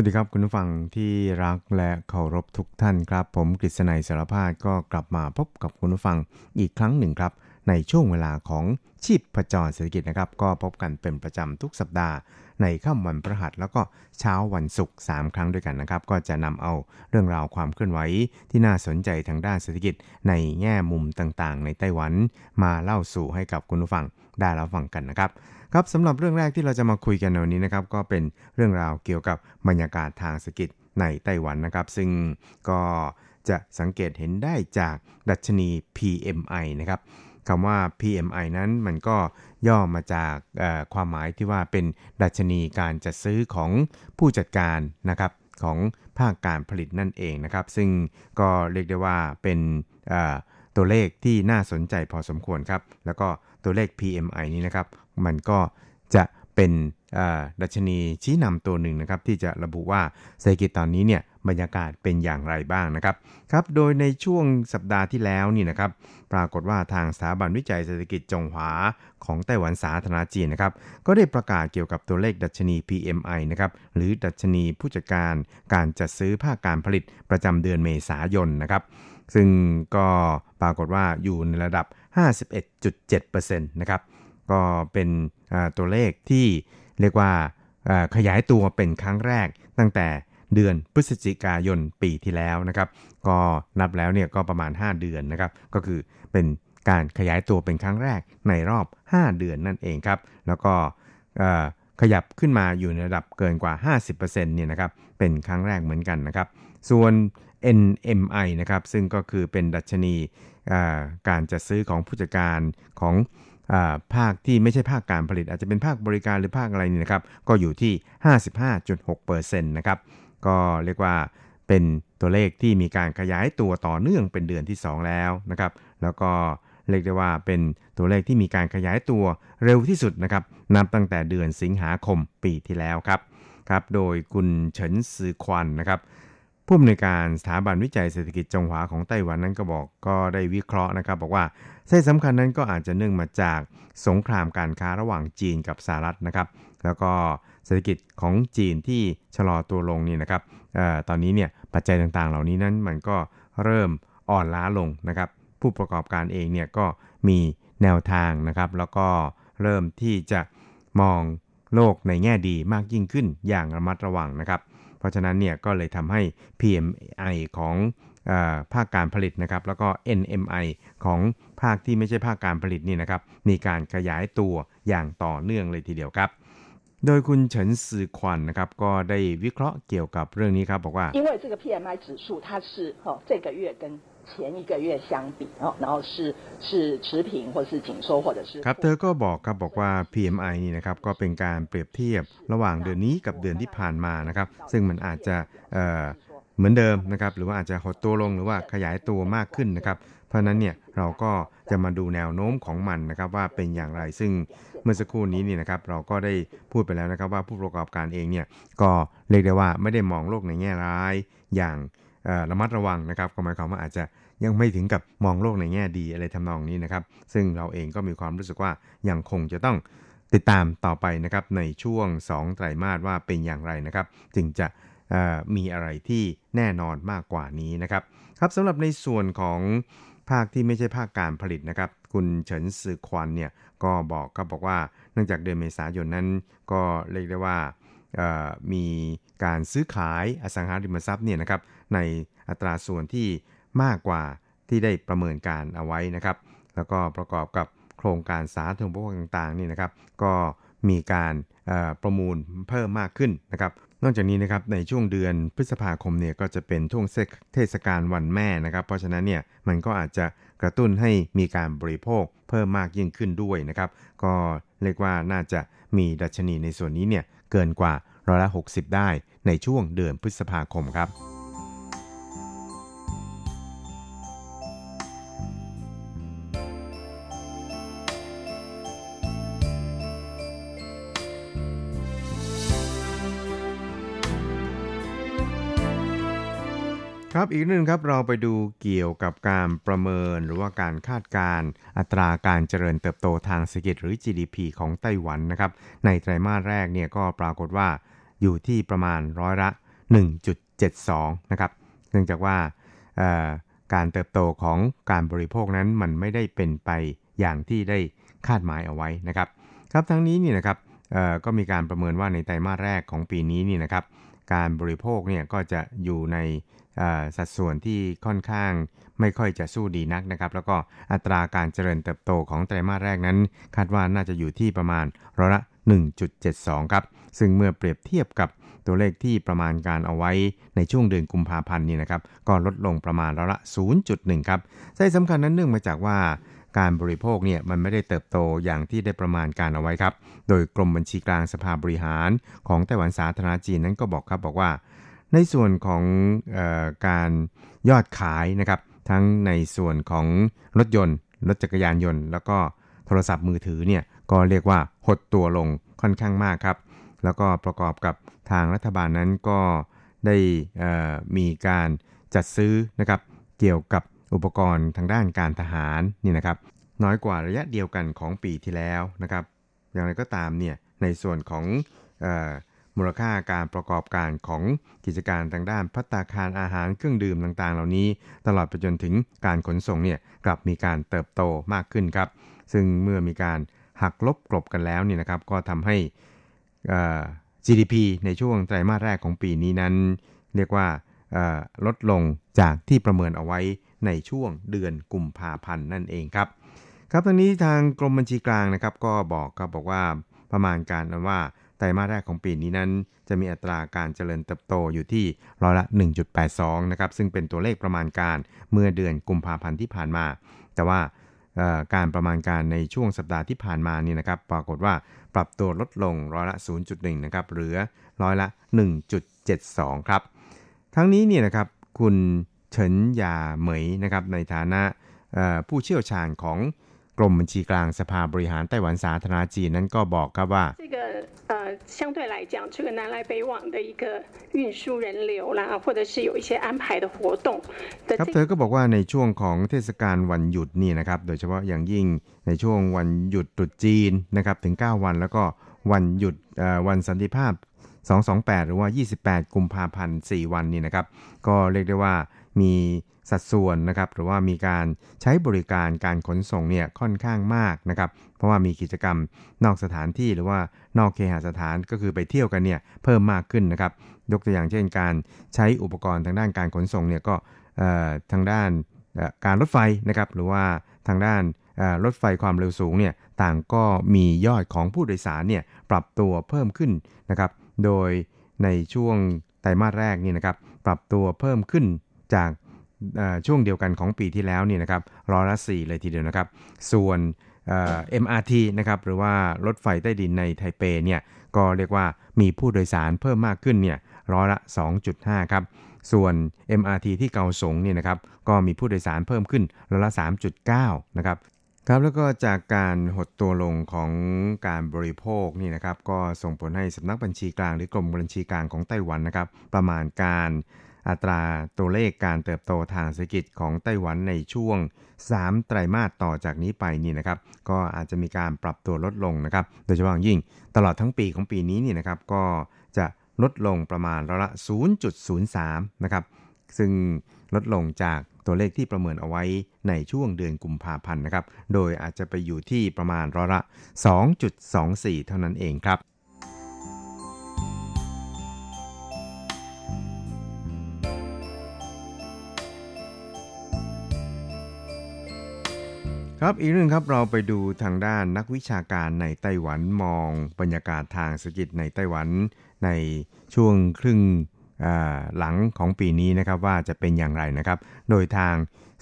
[SPEAKER 6] วัสดีครับคุณผู้ฟังที่รักและเคารพทุกท่านครับ ผมกฤษณัยสารพาดก็กลับมาพบกับคุณผู้ฟังอีกครั้งหนึ่งครับ ในช่วงเวลาของชีพประจรเศรษฐกิจนะครับ ก็พบกันเป็นประจำทุกสัปดาห์ ในค่ำวันพฤหัสแล้วก็เช้าวันศุกร์3ครั้งด้วยกันนะครับ ก็จะนำเอาเรื่องราวความเคลื่อนไหวที่น่าสนใจทางด้านเศรษฐกิจในแง่มุมต่างๆ ในไต้หวัน มาเล่าสู่ให้กับคุณผู้ฟังได้รับฟังกันนะครับ ครับสำหรับเรื่องแรกที่เราจะมาคุยกันในวันนี้นะครับก็เป็นเรื่องราวเกี่ยวกับบรรยากาศทางเศรษฐกิจในไต้หวันนะครับ ซึ่งก็จะสังเกตเห็นได้จากดัชนี PMI นะครับคำว่า PMI นั้นมันก็ย่อมาจากความหมายที่ว่าเป็นดัชนีการจัดซื้อของผู้จัดการนะครับของภาคการผลิตนั่นเองนะครับ ซึ่งก็เรียกได้ว่าเป็นตัวเลขที่น่าสนใจพอสมควรครับ แล้วก็ ตัวเลข PMI นี้นะครับ มันก็จะเป็นดัชนีชี้นำตัวหนึ่งนะครับ ที่จะระบุว่าเศรษฐกิจตอนนี้เนี่ยบรรยากาศเป็นอย่างไรบ้างนะครับครับ โดยในช่วงสัปดาห์ที่แล้วนี่นะครับ ปรากฏว่าทางสถาบันวิจัยเศรษฐกิจจงหวาของไต้หวันสาธารณจีนนะครับ ก็ได้ประกาศเกี่ยวกับตัวเลขดัชนี PMI นะครับ หรือดัชนีผู้จัดการการจัดซื้อภาคการผลิตประจำเดือนเมษายนนะครับ ซึ่งก็ปรากฏว่าอยู่ในระดับ 51.7%นะครับ ก็เป็นตัวเลขที่เรียกว่าขยายตัวเป็นครั้งแรกตั้งแต่เดือนพฤศจิกายนปีที่แล้วนะครับ ก็นับแล้วเนี่ยก็ประมาณ 5 เดือนนะครับ ก็คือเป็นการขยายตัวเป็นครั้งแรกในรอบ 5 เดือนนั่นเองครับ แล้วก็ขยับขึ้นมาอยู่ในระดับเกินกว่า 50%เนี่ยนะครับ เป็นครั้งแรกเหมือนกันนะครับ ส่วน NMI นะครับซึ่งก็คือเป็นดัชนีการจัดซื้อของผู้จัดการของอภาคที่ไม่ใช่ภาคการผลิต อาจจะเป็นภาคบริการหรือภาคอะไรนี่นะครับ ก็อยู่ที่ 55.6%นะครับ ก็เรียกว่าเป็นตัวเลขที่มีการขยายตัวต่อเนื่องเป็นเดือนที่ 2 แล้วนะครับ แล้วก็เรียกได้ว่าเป็นตัวเลขที่มีการขยายตัวเร็วที่สุดนะครับ นับตั้งแต่เดือนสิงหาคมปีที่แล้วครับครับ โดยคุณเฉินซือควันนะครับ ผู้อำนวยการสถาบันวิจัยเศรษฐกิจจงหวาของไต้หวันนั้นก็บอกก็ได้วิเคราะห์นะครับ บอกว่าสาเหตุสำคัญนั้นก็อาจจะเนื่องมาจากสงครามการค้าระหว่างจีนกับสหรัฐนะครับ แล้วก็เศรษฐกิจของจีนที่ชะลอตัวลงนี่นะครับออตอนนี้เนี่ยปัจจัยต่างๆ เหล่านี้นั้นมันก็เริ่มอ่อนล้าลงนะครับ ผู้ประกอบการเองเนี่ยก็มีแนวทางนะครับ แล้วก็เริ่มที่จะมองโลกในแง่ดีมากยิ่งขึ้นอย่างระมัดระวังนะครับ เพราะฉะนั้นเนี่ยก็เลยทำให้ PMI ของเออภาคการผลิตนะครับ แล้วก็ NMI ของภาคที่ไม่ใช่ภาคการผลิตนี่นะครับ มีการขยายตัวอย่างต่อเนื่องเลยทีเดียวครับ โดยคุณเฉินซือควันนะครับ ก็ได้วิเคราะห์เกี่ยวกับเรื่องนี้ครับบอกว่า
[SPEAKER 7] 因为这个 PMI 指数它是哈、哦、这个月跟 前一个月相比哦然后是是持平或是紧缩或者是
[SPEAKER 6] ครับเธอก็บอกครับบอกว่า PMI นี่นะครับก็เป็นการเปรียบเทียบระหว่างเดือนนี้กับเดือนที่ผ่านมานะครับ ซึ่งมันอาจจะเอ่อเหมือนเดิมนะครับหรือว่าอาจจะหดตัวลงหรือว่าขยายตัวมากขึ้นนะครับ เพราะนั้นเนี่ยเราก็จะมาดูแนวโน้มของมันนะครับว่าเป็นอย่างไรซึ่งเมื่อสักครู่นี้นี่นะครับเราก็ได้พูดไปแล้วนะครับว่าผู้ประกอบการเองเนี่ยก็เรียกได้ว่าไม่ได้มองโลกในแง่ร้ายอย่าง ระมัดระวังนะครับก็หมายความว่าอาจจะยังไม่ถึงกับมองโลกในแง่ดีอะไรทำนองนี้นะครับ ซึ่งเราเองก็มีความรู้สึกว่ายังคงจะต้องติดตามต่อไปนะครับในช่วง 2 ไตรมาสว่าเป็นอย่างไรนะครับ จึงจะมีอะไรที่แน่นอนมากกว่านี้นะครับครับสำหรับในส่วนของภาคที่ไม่ใช่ภาคการผลิตนะครับ คุณเฉินซือควันเนี่ยก็บอกก็บอกว่าเนื่องจากเดือนเมษายนนั้น ก็เรียกได้ว่ามีการซื้อขายอสังหาริมทรัพย์เนี่ยนะครับ ในอัตราส่วนที่มากกว่าที่ได้ประเมินการเอาไว้นะครับ แล้วก็ประกอบกับโครงการสาธารณูปโภคต่างๆนี่นะครับ ก็มีการประมูลเพิ่มมากขึ้นนะครับ นอกจากนี้นะครับในช่วงเดือนพฤษภาคมเนี่ยก็จะเป็นช่วงเทศกาลวันแม่นะครับ เพราะฉะนั้นเนี่ยมันก็อาจจะกระตุ้นให้มีการบริโภคเพิ่มมากยิ่งขึ้นด้วยนะครับ ก็เรียกว่าน่าจะมีดัชนีในส่วนนี้เนี่ยเกินกว่าร้อยละ60 ได้ในช่วงเดือนพฤษภาคมครับ ครับอีกเรื่องครับเราไปดูเกี่ยวกับการประเมินหรือว่าการคาดการณ์อัตราการเจริญเติบโตทางเศรษฐกิจหรือ GDP ของไต้หวันนะครับในไตรมาสแรกเนี่ยก็ปรากฏว่าอยู่ที่ประมาณร้อยละ 1.72 นะครับเนื่องจากว่าการเติบโตของการบริโภคนั้นมันไม่ได้เป็นไปอย่างที่ได้คาดหมายเอาไว้นะครับครับทั้งนี้นี่นะครับก็มีการประเมินว่าในไตรมาสแรกของปีนี้นี่นะครับการบริโภคเนี่ยก็จะอยู่ในสัดส่วนที่ค่อนข้างไม่ค่อยจะสู้ดีนักนะครับ แล้วก็อัตราการเจริญเติบโตของไตรมาสแรกนั้น คาดว่าน่าจะอยู่ที่ประมาณร้อยละ 1.72 ครับ ซึ่งเมื่อเปรียบเทียบกับตัวเลขที่ประมาณการเอาไว้ในช่วงเดือนกุมภาพันธ์นี่นะครับ ก็ลดลงประมาณร้อยละ 0.1 ครับสาสำคัญนั้นเนื่องมาจากว่าการบริโภคเนี่ยมันไม่ได้เติบโตอย่างที่ได้ประมาณการเอาไว้ครับ โดยกรมบัญชีกลางสภาบริหารของไต้หวันสาธารณจีนนั้นก็บอกครับบอกว่า ในส่วนของออการยอดขายนะครับทั้งในส่วนของรถยนต์ รถจักรยานยนต์ แล้วก็โทรศัพท์มือถือเนี่ยก็เรียกว่าหดตัวลงค่อนข้างมากครับ แล้วก็ประกอบกับทางรัฐบาลนั้นก็ได้มีการจัดซื้อนะครับเกี่ยวกับอุปกรณ์ทางด้านการทหารนี่นะครับน้อยกว่าระยะเดียวกันของปีที่แล้วนะครับ อย่างไรก็ตามเนี่ยในส่วนของอ มูลค่าการประกอบการของกิจการทางด้านพัตตาคารอาหารเครื่องดื่มต่างๆ เหล่านี้ ตลอดไปจนถึงการขนส่งเนี่ยกลับมีการเติบโตมากขึ้นครับ ซึ่งเมื่อมีการหักลบกลบกันแล้วเนี่ยนะครับก็ทำให้ GDP ในช่วงไตรมาสแรกของปีนี้นั้น เรียกว่าลดลงจากที่ประเมินเอาไว้ในช่วงเดือนกุมภาพันธ์นั่นเองครับ ครับทางนี้ทางกรมบัญชีกลางนะครับก็บอกครับบอกว่าประมาณการว่า ไตรมาสแรกของปีนี้นั้น จะมีอัตราการเจริญเติบโตอยู่ที่ร้อยละ 1.82 นะครับ ซึ่งเป็นตัวเลขประมาณการเมื่อเดือนกุมภาพันธ์ที่ผ่านมา แต่ว่าการประมาณการในช่วงสัปดาห์ที่ผ่านมานี่นะครับ ปรากฏว่าปรับตัวลดลงร้อยละ 0.1 นะครับ เหลือร้อยละ 1.72 ครับ ทั้งนี้เนี่ยนะครับ คุณเฉินหยาเหมยนะครับ ในฐานะผู้เชี่ยวชาญของกรมบัญชีกลางสภาบริหารไต้หวันสาธารณจีนนั้นก็บอกครับว่า
[SPEAKER 8] 呃，相对来讲，这个南来北往的一个运输人流啦，或者是有一些安排的活动的
[SPEAKER 6] ครับ
[SPEAKER 8] 这
[SPEAKER 6] เธอก็บอกว่าในช่วงของเทศกาลวันหยุดนี่นะครับ โดยเฉพาะอย่างยิ่งในช่วงวันหยุดตรุษจีนนะครับถึง 9 วัน แล้วก็วันหยุดเอ่อวันสันติภาพ 228 หรือว่า 28 กุมภาพันธ์ 4 วันนี่นะครับ ก็เรียกได้ว่ามีสัดส่วนนะครับหรือว่ามีการใช้บริการการขนส่งเนี่ยค่อนข้างมากนะครับ เพราะว่ามีกิจกรรมนอกสถานที่หรือว่านอกเคหสถานก็คือไปเที่ยวกันเนี่ยเพิ่มมากขึ้นนะครับ ยกตัวอย่างเช่นการใช้อุปกรณ์ทางด้านการขนส่งเนี่ยก็ทางด้านการรถไฟนะครับหรือว่าทางด้านรถไฟความเร็วสูงเนี่ยต่างก็มียอดของผู้โดยสารเนี่ยปรับตัวเพิ่มขึ้นนะครับ โดยในช่วงไตรมาสแรกนี่นะครับปรับตัวเพิ่มขึ้นจากช่วงเดียวกันของปีที่แล้วนี่นะครับร้อยละ4เลยทีเดียวนะครับ ส่วน MRT นะครับหรือว่ารถไฟใต้ดินในไทเปเนี่ยก็เรียกว่ามีผู้โดยสารเพิ่มมากขึ้นเนี่ยร้อยละ 2.5 ครับ ส่วน MRT ที่เกาสงเนี่ยนะครับก็มีผู้โดยสารเพิ่มขึ้นร้อยละ 3.9 นะครับครับแล้วก็จากการหดตัวลงของการบริโภคนี่นะครับก็ส่งผลให้สำนักบัญชีกลางหรือกรมบัญชีกลางของไต้หวันนะครับประมาณการ อัตราตัวเลขการเติบโตทางเศรษฐกิจของไต้หวันในช่วง 3 ไตรมาสต่อจากนี้ไปนี่นะครับก็อาจจะมีการปรับตัวลดลงนะครับ โดยเฉพาะอย่างยิ่งตลอดทั้งปีของปีนี้นี่นะครับก็จะลดลงประมาณร้อยละ 0.03 นะครับ ซึ่งลดลงจากตัวเลขที่ประเมินเอาไว้ในช่วงเดือนกุมภาพันธ์นะครับ โดยอาจจะไปอยู่ที่ประมาณร้อยละ 2.24 เท่านั้นเองครับ ครับอีกเรื่องครับเราไปดูทางด้านนักวิชาการในไต้หวันมองบรรยากาศทางเศรษฐกิจในไต้หวันในช่วงครึ่งหลังของปีนี้นะครับว่าจะเป็นอย่างไรนะครับ โดยทาง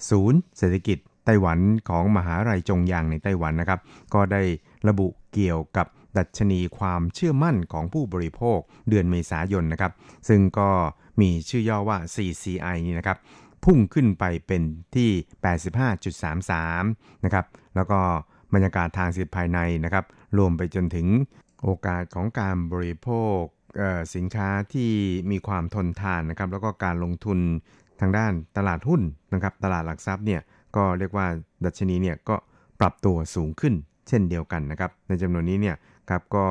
[SPEAKER 6] ศูนย์เศรษฐกิจไต้หวันของมหาลัยจงยางในไต้หวันนะครับ ก็ได้ระบุเกี่ยวกับดัชนีความเชื่อมั่นของผู้บริโภคเดือนเมษายนนะครับ ซึ่งก็มีชื่อย่อว่า CCI นี่นะครับ พุ่งขึ้นไปเป็นที่ 85.33 นะครับ แล้วก็บรรยากาศทางเศรษฐภายในนะครับ รวมไปจนถึงโอกาสของการบริโภคสินค้าที่มีความทนทานนะครับ แล้วก็การลงทุนทางด้านตลาดหุ้นนะครับ ตลาดหลักทรัพย์เนี่ยก็เรียกว่าดัชนีเนี่ยก็ปรับตัวสูงขึ้นเช่นเดียวกันนะครับ ในจำนวนนี้เนี่ยครับก็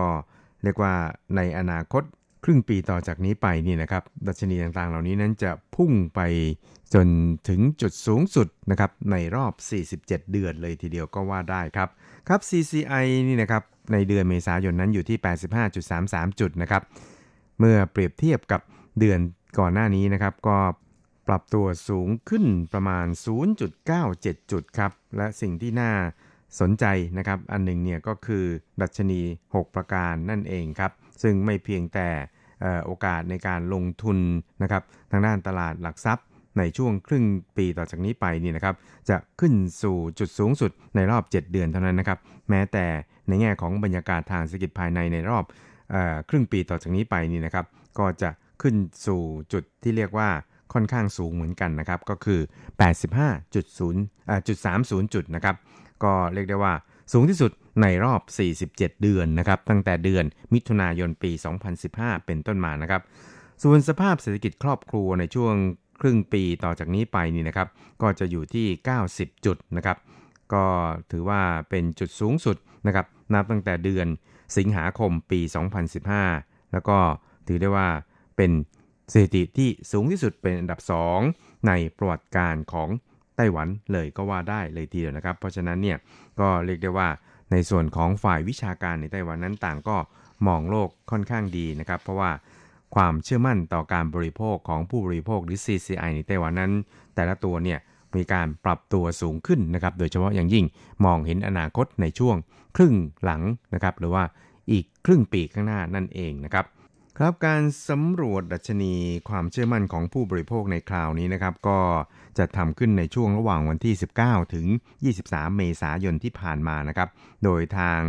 [SPEAKER 6] เรียกว่าในอนาคต ครึ่งปีต่อจากนี้ไปนี่นะครับ ดัชนีต่างๆ เหล่านี้นั้นจะพุ่งไปจนถึงจุดสูงสุดนะครับในรอบ 47 เดือนเลยทีเดียวก็ว่าได้ครับ ครับ CCI นี่นะครับในเดือนเมษายนนั้นอยู่ที่ 85.33 จุดนะครับ เมื่อเปรียบเทียบกับเดือนก่อนหน้านี้นะครับ ก็ปรับตัวสูงขึ้นประมาณ 0.97 จุดครับ และสิ่งที่น่าสนใจนะครับ อันหนึ่งเนี่ยก็คือดัชนี 6 ประการนั่นเองครับ ซึ่งไม่เพียงแต่ โอกาสในการลงทุนนะครับทางด้านตลาดหลักทรัพย์ ในช่วงครึ่งปีต่อจากนี้ไปนี่นะครับจะขึ้นสู่จุดสูงสุดในรอบ 7 เดือนเท่านั้นนะครับแม้แต่ในแง่ของบรรยากาศทางเศรษฐกิจภายในในรอบออครึ่งปีต่อจากนี้ไปนี่นะครับก็จะขึ้นสู่จุดที่เรียกว่าค่อนข้างสูงเหมือนกันนะครับก็คือ 85.0จุด30 จุดนะครับก็เรียกได้ว่า สูงที่สุดในรอบ 47 เดือนนะครับ ตั้งแต่เดือนมิถุนายนปี 2015 เป็นต้นมานะครับ ส่วนสภาพเศรษฐกิจครอบครัวในช่วงครึ่งปีต่อจากนี้ไปนี่นะครับ ก็จะอยู่ที่ 90 จุดนะครับ ก็ถือว่าเป็นจุดสูงสุดนะครับ นับตั้งแต่เดือนสิงหาคมปี 2015 แล้วก็ถือได้ว่าเป็นสถิติที่สูงที่สุดเป็นอันดับ 2 ในประวัติการของ ไต้หวันเลยก็ว่าได้เลยทีเดียวนะครับ เพราะฉะนั้นเนี่ยก็เรียกได้ว่าในส่วนของฝ่ายวิชาการในไต้หวันนั้นต่างก็มองโลกค่อนข้างดีนะครับ เพราะว่าความเชื่อมั่นต่อการบริโภคของผู้บริโภคหรือ CCI ในไต้หวันนั้น แต่ละตัวเนี่ยมีการปรับตัวสูงขึ้นนะครับ โดยเฉพาะอย่างยิ่งมองเห็นอนาคตในช่วงครึ่งหลังนะครับ หรือว่าอีกครึ่งปีข้างหน้านั่นเองนะครับ ครับการสำรวจดัชนีความเชื่อมั่นของผู้บริโภคในคราวนี้นะครับ ก็จะทำขึ้นในช่วงระหว่างวันที่ 19 ถึง 23 เมษายนที่ผ่านมานะครับ โดยทาง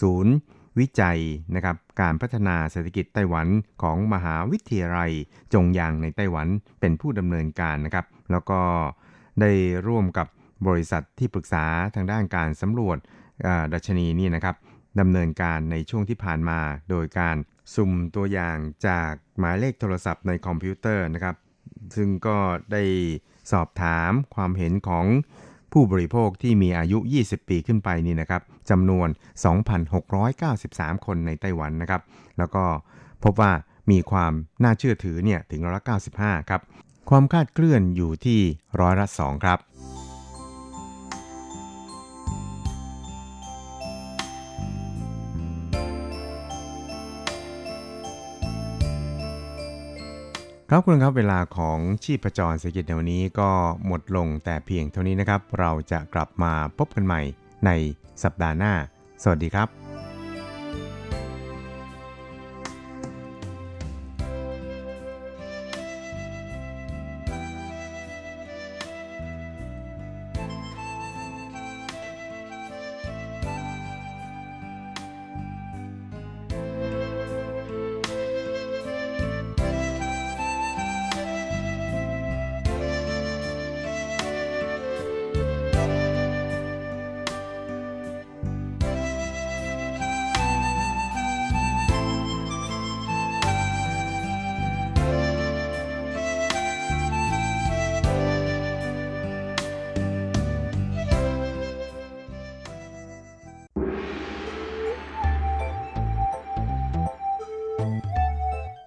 [SPEAKER 6] ศูนย์วิจัยนะครับการพัฒนาเศรษฐกิจไต้หวันของมหาวิทยาลัยจงยางในไต้หวันเป็นผู้ดำเนินการนะครับ แล้วก็ได้ร่วมกับบริษัทที่ปรึกษาทางด้านการสำรวจดัชนีนี่นะครับดำเนินการในช่วงที่ผ่านมา โดยการ สุ่มตัวอย่างจากหมายเลขโทรศัพท์ในคอมพิวเตอร์นะครับ ซึ่งก็ได้สอบถามความเห็นของผู้บริโภคที่มีอายุ 20 ปีขึ้นไปนี่นะครับจำนวน 2,693 คนในไต้หวันนะครับ แล้วก็พบว่ามีความน่าเชื่อถือเนี่ยถึงร้อยละ95 ครับ ความคาดเคลื่อนอยู่ที่ร้อยละ 2 ครับ ครับคุณครับเวลาของชีพจรเศรษฐกิจในวันนี้ก็หมดลงแต่เพียงเท่านี้นะครับ เราจะกลับมาพบกันใหม่ในสัปดาห์หน้า สวัสดีครับ「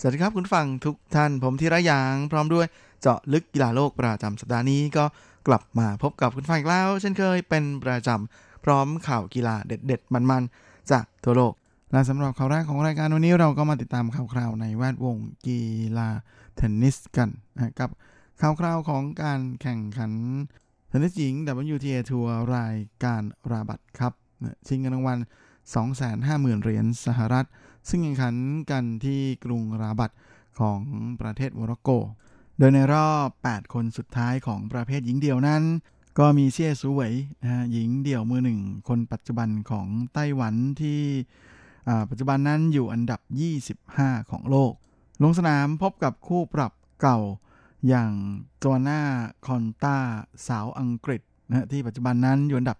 [SPEAKER 9] สวัสดีครับคุณฟังทุกท่านผมธีระยางพร้อมด้วยเจาะลึกกีฬาโลกประจำสัปดาห์นี้ก็กลับมาพบกับคุณฟังอีกแล้ว เช่นเคยเป็นประจำพร้อมข่าวกีฬาเด็ด ๆ มันๆ จากทั่วโลก และสำหรับข่าวแรกของรายการวันนี้เราก็มาติดตามข่าวคราวในแวดวงกีฬาเทนนิสกันนะกับข่าวคราวของการแข่งขันเทนนิสหญิง WTA ทัวร์รายการราบัตครับชิงเงินรางวัล250,000เหรียญสหรัฐ ซึ่งแข่งขันกันที่กรุงราบัตของประเทศโมร็อกโก โดยในรอบ 8 คนสุดท้ายของประเภทหญิงเดี่ยวนั้น ก็มีเซี่ยซูเหวยนะฮะหญิงเดี่ยวมือหนึ่งคนปัจจุบันของไต้หวันที่ปัจจุบันนั้นอยู่อันดับ 25 ของโลก ลงสนามพบกับคู่ปรับเก่าอย่างโจฮันนาคอนต้าสาวอังกฤษนะที่ปัจจุบันนั้นอยู่อันดับ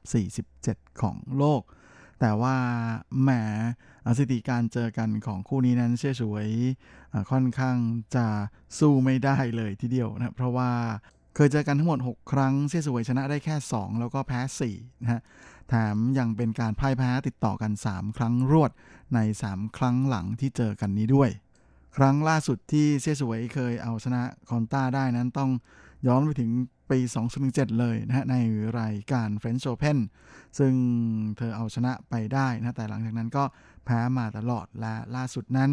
[SPEAKER 9] 47 ของโลก แต่ว่าแหม สถิติการเจอกันของคู่นี้นั้นเชื่อสวยค่อนข้างจะสู้ไม่ได้เลยทีเดียวนะเพราะว่าเคยเจอกันทั้งหมด 6 ครั้งเชื่อสวยชนะได้แค่ 2 แล้วก็แพ้4นะฮะแถมยังเป็นการพ่ายแพ้ติดต่อกัน 3 ครั้งรวดใน 3 ครั้งหลังที่เจอกันนี้ด้วย ครั้งล่าสุดที่เซี่ยสวยเคยเอาชนะคอนต้าได้นั้นต้องย้อนไปถึง ปี 2007 เลยนะฮะในรายการ French Open ซึ่งเธอเอาชนะไปได้นะแต่หลังจากนั้นก็แพ้มาตลอดและล่าสุดนั้น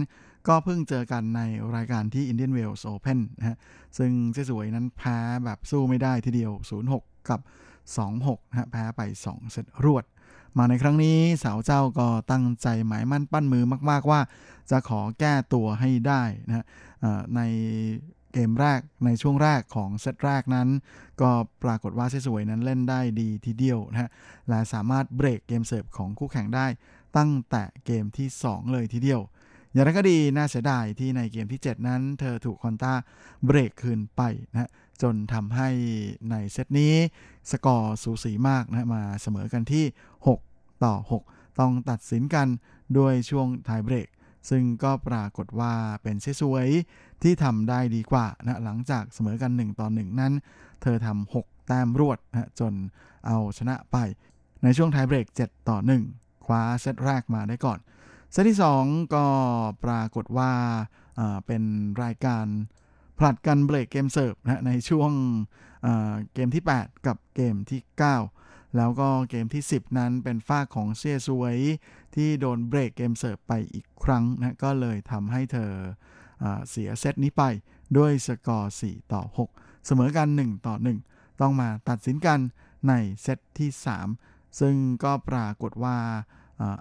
[SPEAKER 9] ก็เพิ่งเจอกันในรายการที่ Indian Wells Open นะฮะซึ่งเซี่ยสวยนั้นแพ้แบบสู้ไม่ได้ทีเดียว 0-6 กับ 2-6นะฮะแพ้ไป 2 เซตรวดมาในครั้งนี้สาวเจ้าก็ตั้งใจหมายมั่นปั้นมือมาก ๆ ว่าจะขอแก้ตัวให้ได้นะฮะใน เกมแรกในช่วงแรกของเซตแรกนั้น ก็ปรากฏว่าเซี่ยซูเหวยนั้นเล่นได้ดีทีเดียวนะฮะและสามารถเบรกเกมเสิร์ฟของคู่แข่งได้ตั้งแต่เกมที่ 2 เลยทีเดียว อย่างไรก็ดีน่าเสียดายที่ในเกมที่ 7 นั้น เธอถูกคอนต้าเบรกคืนไปนะจนทำให้ในเซตนี้ สกอร์สูสีมากนะมาเสมอกันที่ 6 ต่อ 6 ต้องตัดสินกันด้วยช่วงไทเบรกซึ่งก็ปรากฏว่าเป็นเซสวย ที่ทำได้ดีกว่านะหลังจากเสมอกัน 1 ต่อ 1 นั้น เธอทำ6แต้มรวดนะจนเอาชนะไป ในช่วงไทเบรก 7 ต่อ 1 คว้าเซตแรกมาได้ก่อน เซตที่ 2 ก็ปรากฏว่าเป็นรายการผลัดกันเบรกเกมเสิร์ฟนะในช่วงเกมที่ 8 กับเกมที่ 9 แล้วก็เกมที่ 10 นั้นเป็นฝ้าของเซียซวยที่โดนเบรกเกมเสิร์ฟไปอีกครั้งนะก็เลยทำให้เธอ เสียเซตนี้ไปด้วยสกอร์ 4 ต่อ 6 เสมอกัน 1 ต่อ 1 ต้องมาตัดสินกันในเซตที่ 3 ซึ่งก็ปรากฏว่า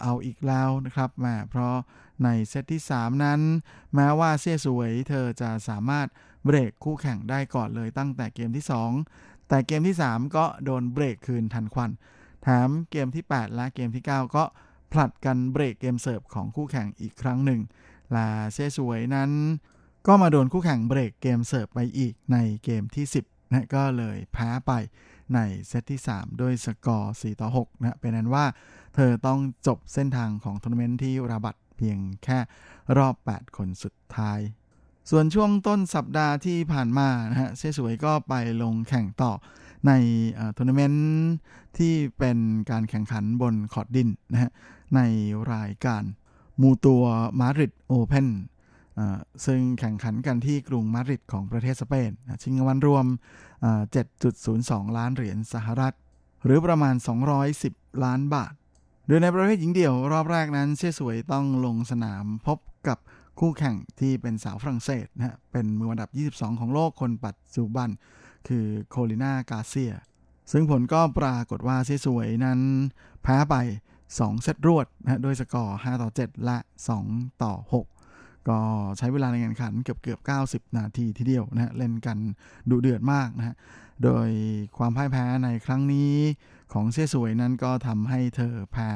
[SPEAKER 9] เอาอีกแล้วนะครับแม่เพราะในเซตที่ 3 นั้น แม้ว่าเซี่ยสวยเธอจะสามารถเบรกคู่แข่งได้ก่อนเลยตั้งแต่เกมที่ 2 แต่เกมที่ 3 ก็โดนเบรกคืนทันควันแถมเกมที่ 8 และเกมที่ 9 ก็ผลัดกันเบรกเกมเสิร์ฟของคู่แข่งอีกครั้งหนึ่ง และเซี่ยซูเหวยนั้น ก็มาโดนคู่แข่งเบรกเกมเสิร์ฟไปอีกในเกมที่ 10นะก็เลยแพ้ไปในเซตที่ 3 ด้วยสกอร์ 4 ต่อ6นะเป็นอันว่าเธอต้องจบเส้นทางของทัวร์นาเมนต์ที่ราบัตเพียงแค่รอบ 8 คนสุดท้าย ส่วนช่วงต้นสัปดาห์ที่ผ่านมานะฮะเซี่ยซูเหวยก็ไปลงแข่งต่อในทัวร์นาเมนต์ที่เป็นการแข่งขันบนคอร์ตดินนะฮะในรายการ Mutua Madrid Open ซึ่งแข่งขันกันที่กรุงมาดริดของประเทศสเปนชิงรางวัลรวม 7.02 ล้านเหรียญสหรัฐ หรือประมาณ 210 ล้านบาท โดยในประเภทหญิงเดี่ยวรอบแรกนั้นเชี่ยสวยต้องลงสนามพบกับคู่แข่งที่เป็นสาวฝรั่งเศสนะเป็นมืออันดับ 22 ของโลกคนปัจจุบัน คือโคลินากาเซีย ซึ่งผลก็ปรากฏว่าเชี่ยสวยนั้นแพ้ไป 2 เซตรวดนะด้วยสกอร์ 5 ต่อ 7 และ 2 ต่อ 6 ก็ใช้เวลาในการแข่งขันเกือบเกือบ 90 นาทีทีเดียวนะเล่นกันดุเดือดมากนะฮะโดยความพ่ายแพ้ในครั้งนี้ของเซี่ยซูเหวยนั้นก็ทำให้เธอแพ้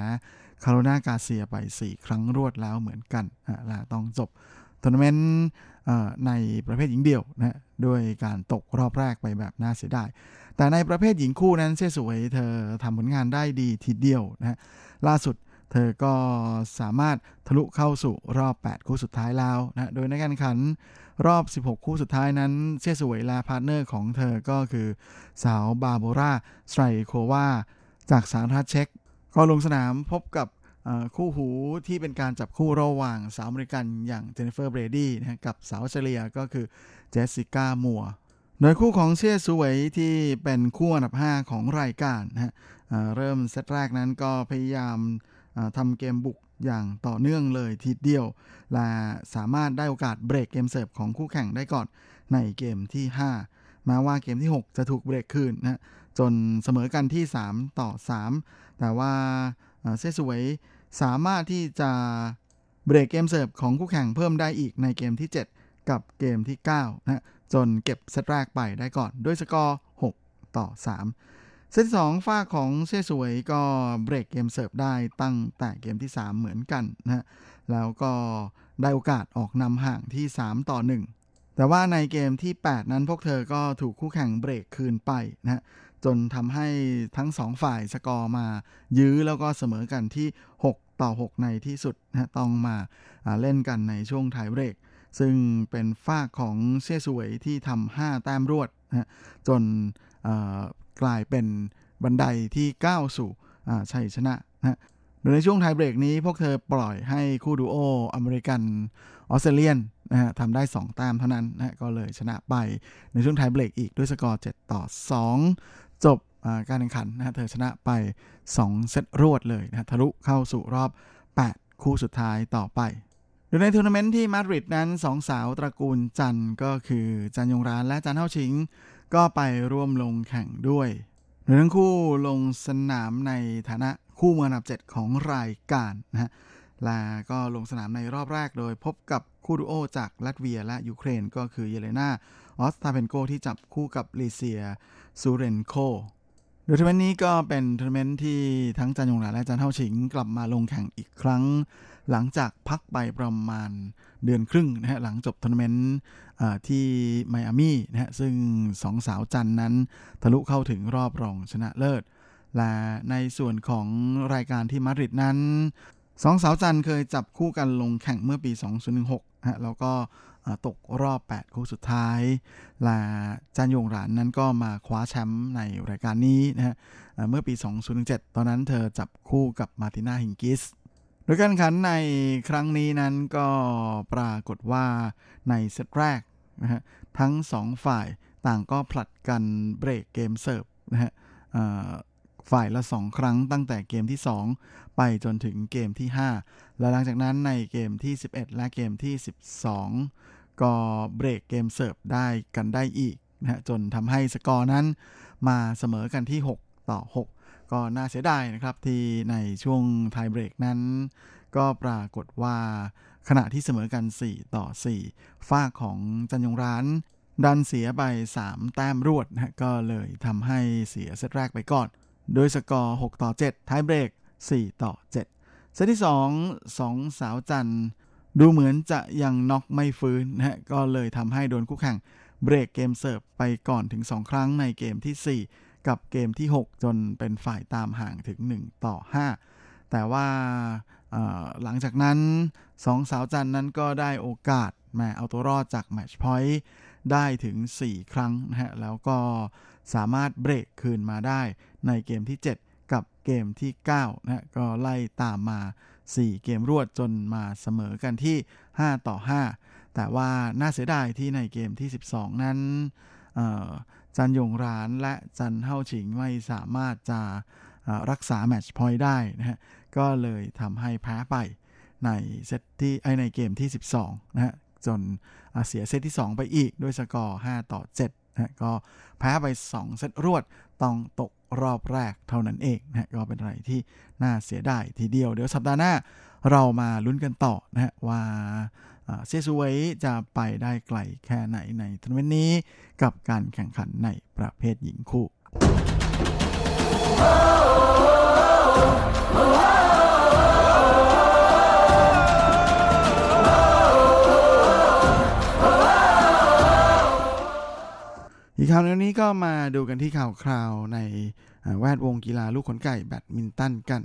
[SPEAKER 9] คาโรลีนการ์เซียไป 4 ครั้งรวดแล้วเหมือนกันนะและต้องจบทัวร์นาเมนต์ในประเภทหญิงเดี่ยวนะด้วยการตกรอบแรกไปแบบน่าเสียดาย แต่ในประเภทหญิงคู่นั้นเซี่ยซูเหวยเธอทำผลงานได้ดีทีเดียวนะ ล่าสุดเธอก็สามารถทะลุเข้าสู่รอบ 8 คู่สุดท้ายแล้วนะ โดยในการแข่งขันรอบ 16 คู่สุดท้ายนั้นเซี่ยซูเหวยและ partner ของเธอก็คือ สาวบาโบราสไตรโควาจากสาธารณรัฐเช็กก็ลงสนามพบกับคู่หูที่เป็นการจับคู่ระหว่างสาวอเมริกันอย่างเจนนิเฟอร์เบรดี้นะกับสาวออสเตรเลียก็คือเจสสิก้ามัว โดยคู่ของเซี่ยซูเหวยที่เป็นคู่อันดับ 5 ของรายการนะฮะเริ่มเซตแรกนั้นก็พยายามทำเกมบุกอย่างต่อเนื่องเลยทีเดียว และสามารถได้โอกาสเบรกเกมเสิร์ฟของคู่แข่งได้ก่อนในเกมที่ 5 แม้ว่าเกมที่ 6 จะถูกเบรกคืนนะจนเสมอกันที่ 3 ต่อ 3 แต่ว่าเซสวยสามารถที่จะเบรกเกมเสิร์ฟของคู่แข่งเพิ่มได้อีกในเกมที่ 7 กับเกมที่9นะ จนเก็บเซตแรกไปได้ก่อนด้วยสกอร์ 6 ต่อ 3 เซตสองฝ้าของเชสวยก็เบรกเกมเสิร์ฟได้ตั้งแต่เกมที่ 3 เหมือนกันนะฮะแล้วก็ได้โอกาสออกนำห่างที่ 3 ต่อ 1 แต่ว่าในเกมที่ 8 นั้นพวกเธอก็ถูกคู่แข่งเบรกคืนไปนะจนทำให้ทั้งสองฝ่ายสกอร์มายื้อแล้วก็เสมอกันที่ 6 ต่อ 6 ในที่สุดนะต้องมาเล่นกันในช่วงไทยเบรก ซึ่งเป็นฝ้าของเชี่ยสวยที่ทำ5แต้มรวดนะจนกลายเป็นบันไดที่ก้าวสู่ชัยชนะนะโดยในช่วง tie break นี้ พวกเธอปล่อยให้คู่ดูโออเมริกันออสเตรเลียนนะฮะทำได้ 2 แต้มเท่านั้นนะก็เลยชนะไปในช่วง tie break อีกด้วยสกอร์ 7 ต่อ 2 จบการแข่งขันนะเธอชนะไป 2 เซตรวดเลยนะทะลุเข้าสู่รอบ 8 คู่สุดท้ายต่อไป โดยในทัวร์นาเมนต์ที่มาดริดนั้นสองสาวตระกูลจันก็คือจันยงหรานและจันเฮ่าชิง ก็ไปร่วมลงแข่งด้วยโดยทั้งคู่ลงสนามในฐานะคู่มืออันดับ 7 ของรายการนะฮะและก็ลงสนามในรอบแรกโดยพบกับคู่ดูโอจากลัตเวียและยูเครนก็คือเยเลนาออสตาเพนโกที่จับคู่กับลีเซียซูเรนโคโดยทัวร์นาเมนต์นี้ก็เป็นทัวร์นาเมนต์ที่ทั้งจันยงหรานและจันเฮ่าชิงกลับมาลงแข่งอีกครั้ง หลังจากพักไปประมาณเดือนครึ่งนะฮะหลังจบทัวร์นาเมนต์ที่ไมอามี่นะฮะซึ่งสองสาวจันนั้นทะลุเข้าถึงรอบรองชนะเลิศ และในส่วนของรายการที่มาดริดนั้นสองสาวจันเคยจับคู่กันลงแข่งเมื่อปี 2016ฮะแล้วก็ตกรอบ 8 คู่สุดท้ายและจันยงหลานนั้นก็มาคว้าแชมป์ในรายการนี้นะฮะเมื่อปี 2017ตอนนั้นเธอจับคู่กับมาติน่าฮิงกิส โดยการแข่งขันในครั้งนี้นั้นก็ปรากฏว่าในเซตแรกนะฮะทั้ง2ฝ่ายต่างก็ผลัดกันเบรกเกมเสิร์ฟนะฮะฝ่ายละ 2 ครั้งตั้งแต่เกมที่ 2 ไปจนถึงเกมที่ 5 และหลังจากนั้นในเกมที่ 11 และเกมที่ 12 ก็เบรกเกมเสิร์ฟได้กันได้อีกนะฮะจนทำให้สกอร์นั้นมาเสมอกันที่ 6 ต่อ 6 ก็น่าเสียดายนะครับที่ในช่วงไทเบรกนั้น ก็ปรากฏว่าขณะที่เสมอกัน 4 ต่อ 4 ฝ้าของจันยงร้าน ดันเสียไป 3 แต้มรวดนะก็เลยทำให้เสียเซตแรกไปก่อน โดยสกอร์ 6 ต่อ 7 ท้ายเบรก 4 ต่อ 7 เซตที่ 2 2 สาวจันดูเหมือนจะยังน็อกไม่ฟื้นนะฮะก็เลยทำให้โดนคู่แข่งเบรกเกมเสิร์ฟไปก่อนถึง 2 ครั้งในเกมที่ 4 กับเกมที่ 6 จนเป็นฝ่ายตามห่างถึง 1 ต่อ 5 แต่ว่าหลังจากนั้น2สาวจันนั้นก็ได้โอกาสมาเอาตัวรอดจากแมชพอยต์ได้ถึง 4 ครั้งนะฮะ แล้วก็สามารถเบรกคืนมาได้ในเกมที่ 7 กับเกมที่9นะก็ไล่ตามมา 4 เกมรวดจนมาเสมอกันที่ 5 ต่อ 5 แต่ว่าน่าเสียดายที่ในเกมที่ 12 นั้น จันยงร้านและจันเฮาฉิงไม่สามารถจะรักษาแมตช์พอยต์ได้นะฮะก็เลยทำให้แพ้ไปในเซตที่ไอในเกมที่ 12นะฮะจนเสียเซตที่ 2 ไปอีกด้วยสกอร์ 5 ต่อ7นะก็แพ้ไป 2 เซตรวดต้องตกรอบแรกเท่านั้นเองนะก็เป็นอะไรที่น่าเสียดายทีเดียว เดี๋ยวสัปดาห์หน้าเรามาลุ้นกันต่อนะฮะว่า เซซูเวจะไปได้ไกลแค่ไหนในทัวร์นาเมนต์นี้กับการแข่งขันในประเภทหญิงคู่ อีกข่าวนี้ก็มาดูกันที่ข่าวคราวในแวดวงกีฬาลูกขนไก่แบดมินตันกัน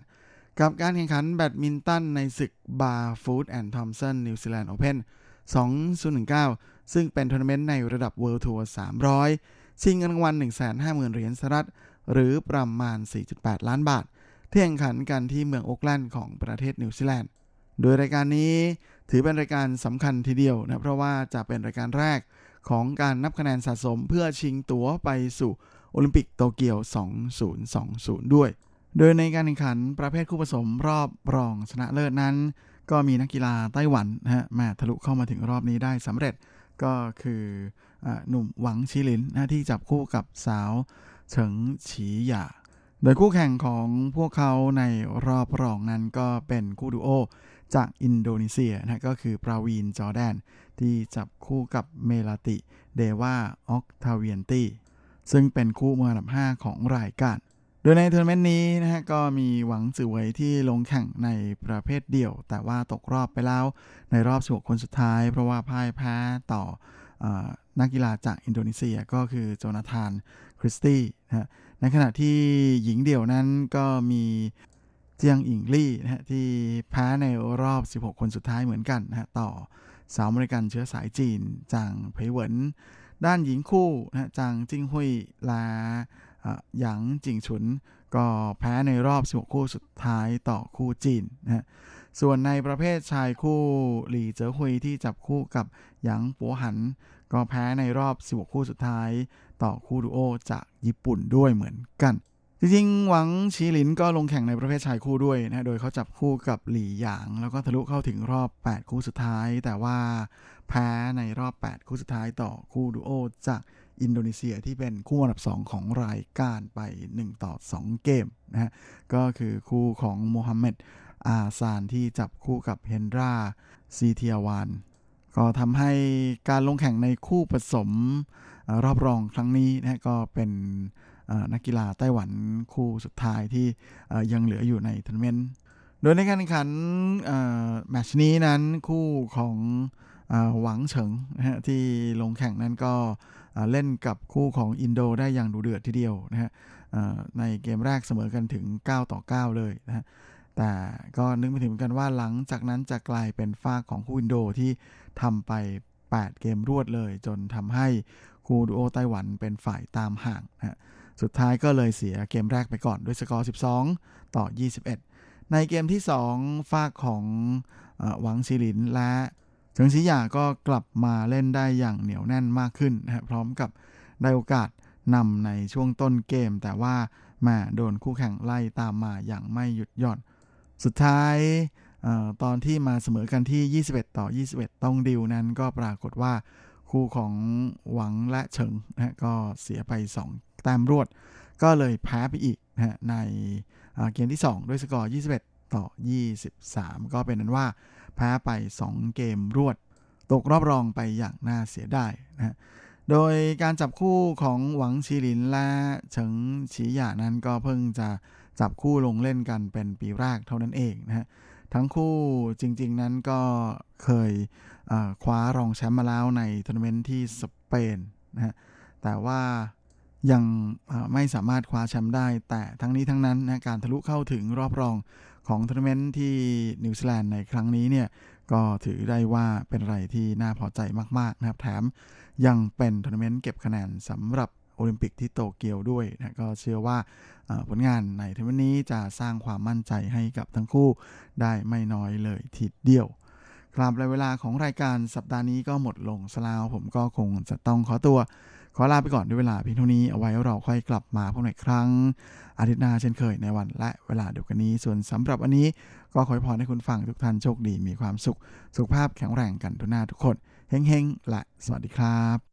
[SPEAKER 9] กับการแข่งขันแบดมินตันในศึก Barfoot and Thompson New Zealand Open 2019 ซึ่งเป็นทัวร์นาเมนต์ในระดับ World Tour 300 ชิงเงินรางวัล 150,000 เหรียญสหรัฐ หรือประมาณ 4.8 ล้านบาท ที่แข่งขันกันที่เมืองโอ๊กแลนด์ของประเทศนิวซีแลนด์ โดยรายการนี้ถือเป็นรายการสำคัญทีเดียวนะ เพราะว่าจะเป็นรายการแรกของการนับคะแนนสะสมเพื่อชิงตั๋วไปสู่โอลิมปิกโตเกียว 2020 ด้วย โดยในการแข่งขันประเภทคู่ผสมรอบรองชนะเลิศนั้น ก็มีนักกีฬาไต้หวันนะฮะมาทะลุเข้ามาถึงรอบนี้ได้สำเร็จก็คืออหนุ่มหวังชิลินนะที่จับคู่กับสาวเฉิงฉีหย่าโดยคู่แข่งของพวกเขาในรอบรองนั้นก็เป็นคู่ดูโอจากอินโดนีเซียนะก็คือปราวีนจอแดน ที่จับคู่กับเมลาติ เดวาออกทาเวียนตีซึ่งเป็นคู่มืออันดับ 5 ของรายการ โดยในทัวร์นาเมนต์นี้นะฮะก็มีหวังจือเวยที่ลงแข่งในประเภทเดี่ยว แต่ว่าตกรอบไปแล้วในรอบสวคนสุดท้าย เพราะว่าพ่ายแพ้ต่อนักกีฬาจากอินโดนีเซียก็คือโจนาธานคริสตี้นะฮะในขณะที่หญิงเดี่ยวนั้นก็มีเจียงอิงลี่นะฮะที่แพ้ในรอบ 16 คนสุดท้ายเหมือนกันนะฮะต่อสาวอเมริกันเชื้อสายจีนจางเผยเหวินด้านหญิงคู่นะจางจิ้งหุยลา หยางจิงฉุน ก็แพ้ในรอบ 16 คู่สุดท้ายต่อคู่จีนนะฮะส่วนในประเภทชายคู่หลี่เจ๋อหุยที่จับคู่กับหยางปัวหัน ก็แพ้ในรอบ 16 คู่สุดท้าย ต่อคู่ดูโอจากญี่ปุ่นด้วยเหมือนกันจริงๆ หวังชีหลินก็ลงแข่งในประเภทชายคู่ด้วยนะ โดยเขาจับคู่กับหลี่หยาง แล้วก็ทะลุเข้าถึงรอบ 8 คู่สุดท้าย แต่ว่าแพ้ในรอบ 8 คู่สุดท้ายต่อคู่ดูโอจาก อินโดนีเซียที่เป็นคู่อันดับ 2 ของรายการไป 1 ต่อ 2 เกมนะฮะก็คือคู่ของโมฮัมเหม็ดอาซานที่จับคู่กับเฮนราซีเทียวานก็ทำให้การลงแข่งในคู่ผสมรอบรองครั้งนี้นะก็เป็นนักกีฬาไต้หวันคู่สุดท้ายที่ยังเหลืออยู่ในทัวร์นาเมนต์โดยในการแข่งขันแมชนี้นั้นคู่ของหวังเฉิงนะฮะที่ลงแข่งนั้นก็ เล่นกับคู่ของอินโดได้อย่างดูเดือดทีเดียวนะฮะในเกมแรกเสมอกันถึง 9 ต่อ 9 เลยนะฮะแต่ก็นึกไม่ถึงกันว่าหลังจากนั้นจะกลายเป็นฝ้าของคู่อินโดที่ทำไป 8 เกมรวดเลย จนทำให้คู่ดูโอไต้หวันเป็นฝ่ายตามห่างนะสุดท้ายก็เลยเสียเกมแรกไปก่อนด้วยสกอร์ 12 ต่อ 21 ในเกมที่ 2ฝ้าของหวังซีลินและ เฉิงซีหยาก็กลับมาเล่นได้อย่างเหนียวแน่นมากขึ้นนะพร้อมกับได้โอกาสนำในช่วงต้นเกม แต่ว่ามาโดนคู่แข่งไล่ตามมาอย่างไม่หยุดหย่อน สุดท้ายออตอนที่มาเสมอกันที่ 21 ต่อ 21 ต้องดิวนั้นก็ปรากฏว่าคู่ของหวังและเฉิงนะก็เสียไป 2 แต้มรวด ก็เลยแพ้ไปอีกนะในเกมที่ 2 ด้วยสกอร์ 21 ต่อ 23 ก็เป็นนั้นว่า แพ้ไป 2 เกมรวด ตกรอบรองไปอย่างน่าเสียดายนะโดยการจับคู่ของหวังชีลินและเฉิงฉีหยานั้นก็เพิ่งจะจับคู่ลงเล่นกันเป็นปีแรกเท่านั้นเองนะฮะทั้งคู่จริงๆนั้นก็เคยคว้ารองแชมป์มาแล้วในทัวร์นาเมนต์ที่สเปนนะฮะแต่ว่ายังไม่สามารถคว้าแชมป์ได้ แต่ทั้งนี้ทั้งนั้นนะการทะลุเข้าถึงรอบรอง ของทัวร์นาเมนต์ที่นิวซีแลนด์ในครั้งนี้เนี่ยก็ถือได้ว่าเป็นอะไรที่น่าพอใจมาก ๆ นะครับ แถมยังเป็นทัวร์นาเมนต์เก็บคะแนนสำหรับโอลิมปิกที่โตเกียวด้วยนะก็เชื่อว่าผลงานในทัวร์นาเมนต์นี้จะสร้างความมั่นใจให้กับทั้งคู่ได้ไม่น้อยเลยทีเดียวครับและเวลาของรายการสัปดาห์นี้ก็หมดลงแล้ว ผมก็คงจะต้องขอตัว ขอลาไปก่อนด้วยเวลาเพียงเท่านี้เอาไว้เราค่อยกลับมาพบกันอีกครั้ง อาทิตย์หน้าเช่นเคยในวันและเวลาเดียวกันนี้ ส่วนสำหรับวันนี้ ก็ขอพรให้คุณฟังทุกท่านโชคดีมีความสุข สุขภาพแข็งแรงกันทุกหน้าทุกคนเฮ้งๆและสวัสดีครับ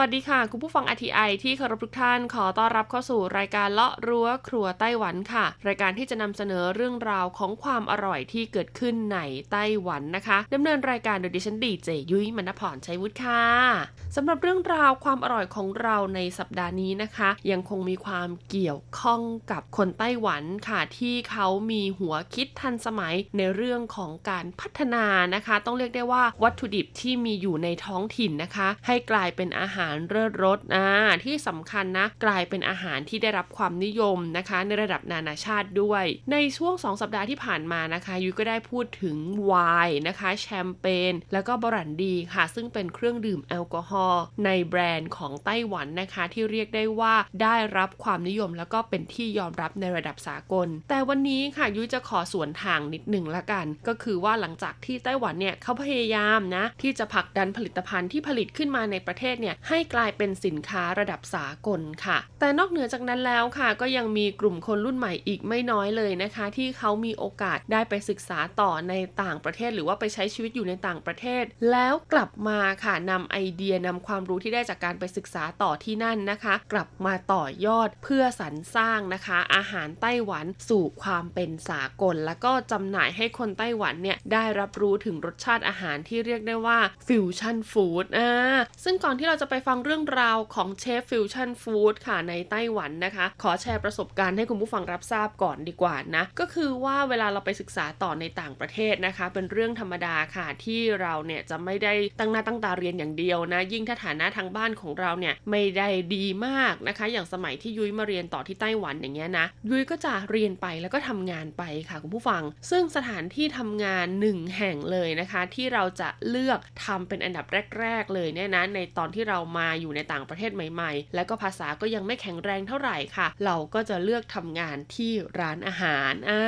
[SPEAKER 2] วัสดีค่ะ คุณผู้ฟัง RTI ที่เคารพทุกท่านขอต้อนรับเข้าสู่รายการเลาะรั้วครัวไต้หวันค่ะ รายการที่จะนำเสนอเรื่องราวของความอร่อยที่เกิดขึ้นในไต้หวันนะคะดำเนินรายการโดยดิฉันดีเจยุ้ยมณพรชัยวุฒิค่ะสำหรับเรื่องราวความอร่อยของเราในสัปดาห์นี้นะคะ ยังคงมีความเกี่ยวข้องกับคนไต้หวันค่ะ ที่เขามีหัวคิดทันสมัยในเรื่องของการพัฒนานะคะ ต้องเรียกได้ว่าวัตถุดิบที่มีอยู่ในท้องถิ่นนะคะ ให้กลายเป็นอาหารารเลิศรสอ่าที่สำคัญนะกลายเป็นอาหารที่ได้รับความนิยมนะคะ ในระดับนานาชาติด้วย ในช่วง 2 สัปดาห์ที่ผ่านมานะคะยุ้ยก็ได้พูดถึงไวน์นะคะ แชมเปญแล้วก็บรันดีค่ะ ซึ่งเป็นเครื่องดื่มแอลกอฮอล์ในแบรนด์ของไต้หวันนะคะ ที่เรียกได้ว่าได้รับความนิยมแล้วก็เป็นที่ยอมรับในระดับสากล แต่วันนี้ค่ะยุ้ยจะขอสวนทางนิดหนึ่งละกัน ก็คือว่าหลังจากที่ไต้หวันเนี่ยเขาพยายามนะที่จะผลักดันผลิตภัณฑ์ที่ผลิตขึ้นมาในประเทศเนี่ยให้กลายเป็นสินค้าระดับสากลค่ะ แต่นอกเหนือจากนั้นแล้วค่ะ ก็ยังมีกลุ่มคนรุ่นใหม่อีกไม่น้อยเลยนะคะ ที่เขามีโอกาสได้ไปศึกษาต่อในต่างประเทศ หรือว่าไปใช้ชีวิตอยู่ในต่างประเทศ แล้วกลับมาค่ะนำไอเดียนำความรู้ที่ได้จากการไปศึกษาต่อที่นั่นนะคะ กลับมาต่อยอดเพื่อสรรสร้างนะคะ อาหารไต้หวันสู่ความเป็นสากล แล้วก็จำหน่ายให้คนไต้หวันเนี่ยได้รับรู้ถึงรสชาติอาหารที่เรียกได้ว่าfusion food อ่าซึ่งก่อนที่เราจะไปฟังเรื่องราวของเชฟ fusion food ค่ะในไต้หวันนะคะ ขอแชร์ประสบการณ์ให้คุณผู้ฟังรับทราบก่อนดีกว่านะ ก็คือว่าเวลาเราไปศึกษาต่อในต่างประเทศนะคะ เป็นเรื่องธรรมดาค่ะที่เราเนี่ยจะไม่ได้ตั้งหน้าตั้งตาเรียนอย่างเดียวนะ ยิ่งถ้าฐานะทางบ้านของเราเนี่ยไม่ได้ดีมากนะคะ อย่างสมัยที่ยุ้ยมาเรียนต่อที่ไต้หวันอย่างเงี้ยนะยุ้ยก็จะเรียนไปแล้วก็ทำงานไปค่ะคุณผู้ฟัง ซึ่งสถานที่ทำงานหนึ่งแห่งเลยนะคะ ที่เราจะเลือกทำเป็นอันดับแรก ๆ เลยเนี่ยนะในตอนที่เรามาอยู่ในต่างประเทศใหม่ ๆ แล้วก็ภาษาก็ยังไม่แข็งแรงเท่าไหร่ค่ะ เราก็จะเลือกทำงานที่ร้านอาหารอ่า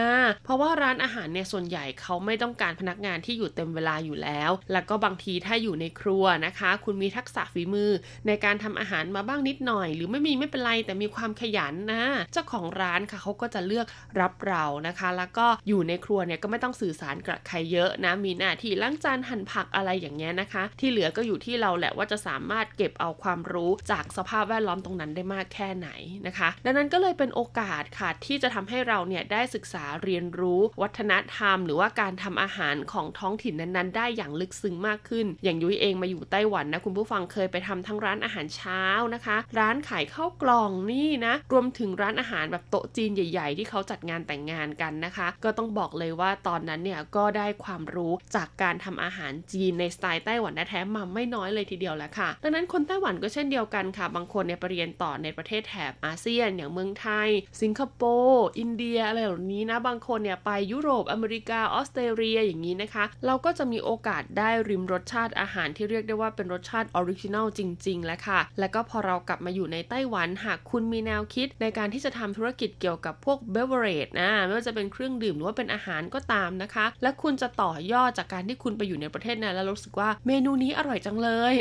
[SPEAKER 2] เพราะว่าร้านอาหารเนี่ยส่วนใหญ่เขาไม่ต้องการพนักงานที่อยู่เต็มเวลาอยู่แล้ว แล้วก็บางทีถ้าอยู่ในครัวนะคะ คุณมีทักษะฝีมือ ในการทำอาหารมาบ้างนิดหน่อย หรือไม่มีไม่เป็นไรแต่มีความขยันนะเจ้าของร้านค่ะเขาก็จะเลือกรับเรานะคะ แล้วก็อยู่ในครัวเนี่ยก็ไม่ต้องสื่อสารกับใครเยอะนะมีหน้าที่ล้างจานหั่นผักอะไรอย่างเงี้ยนะคะ ที่เหลือก็อยู่ที่เราแหละว่าจะสามารถเก็บเอาความรู้จากสภาพแวดล้อมตรงนั้นได้มากแค่ไหนนะคะ ดังนั้นก็เลยเป็นโอกาสค่ะที่จะทำให้เราเนี่ยได้ศึกษาเรียนรู้วัฒนธรรม หรือว่าการทำอาหารของท้องถิ่นนั้นๆ ได้อย่างลึกซึ้งมากขึ้น อย่างยุ้ยเองมาอยู่ไต้หวันนะคุณผู้ฟังเคยไปทำทั้งร้านอาหารเช้านะคะ ร้านขายข้าวกล่องนี่นะ รวมถึงร้านอาหารแบบโต๊ะจีนใหญ่ ๆ ที่เขาจัดงานแต่งงานกันนะคะ ก็ต้องบอกเลยว่าตอนนั้นเนี่ยก็ได้ความรู้จากการทำอาหารจีนในสไตล์ไต้หวันแท้ๆมาไม่น้อยเลยทีเดียวแหละค่ะ ดังนั้นคนไต้หวันก็เช่นเดียวกันค่ะ บางคนเนี่ยไปเรียนต่อในประเทศแถบอาเซียน อย่างเมืองไทย สิงคโปร์อินเดียอะไรเหล่านี้นะ บางคนเนี่ยไปยุโรปอเมริกาออสเตรเลียอย่างนี้นะคะ เราก็จะมีโอกาสได้ลิ้มรสชาติอาหารที่เรียกได้ว่าเป็นรสชาติ original จริง ๆ แล้วค่ะ แล้วก็พอเรากลับมาอยู่ในไต้หวันหากคุณมีแนวคิด ในการที่จะทำธุรกิจเกี่ยวกับพวกเบเวอร์เรจนะไม่ว่าจะเป็นเครื่องดื่มหรือว่าเป็นอาหารก็ตามนะคะ และคุณจะต่อยอดจากการที่คุณไปอยู่ในประเทศนั้นแล้วรู้สึกว่าเมนูนี้อร่อยจังเลย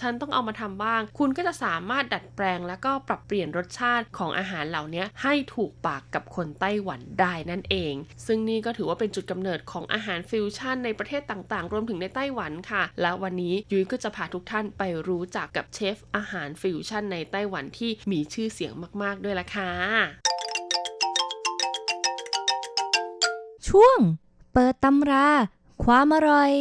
[SPEAKER 2] ฉันต้องเอามาทำบ้าง คุณก็จะสามารถดัดแปลง แล้วก็ปรับเปลี่ยนรสชาติของอาหารเหล่านี้ให้ถูกปากกับคนไต้หวันได้นั่นเอง ซึ่งนี่ก็ถือว่าเป็นจุดกำเนิดของอาหารฟิวชั่นในประเทศต่างๆ รวมถึงในไต้หวันค่ะ และวันนี้ยุ้ยก็จะพาทุกท่านไปรู้จักกับเชฟอาหารฟิวชั่นในไต้หวันที่มีชื่อเสียงมาก ๆ ด้วยล่ะค่ะ
[SPEAKER 10] ช่วง เปิดตำรา ความอร่อย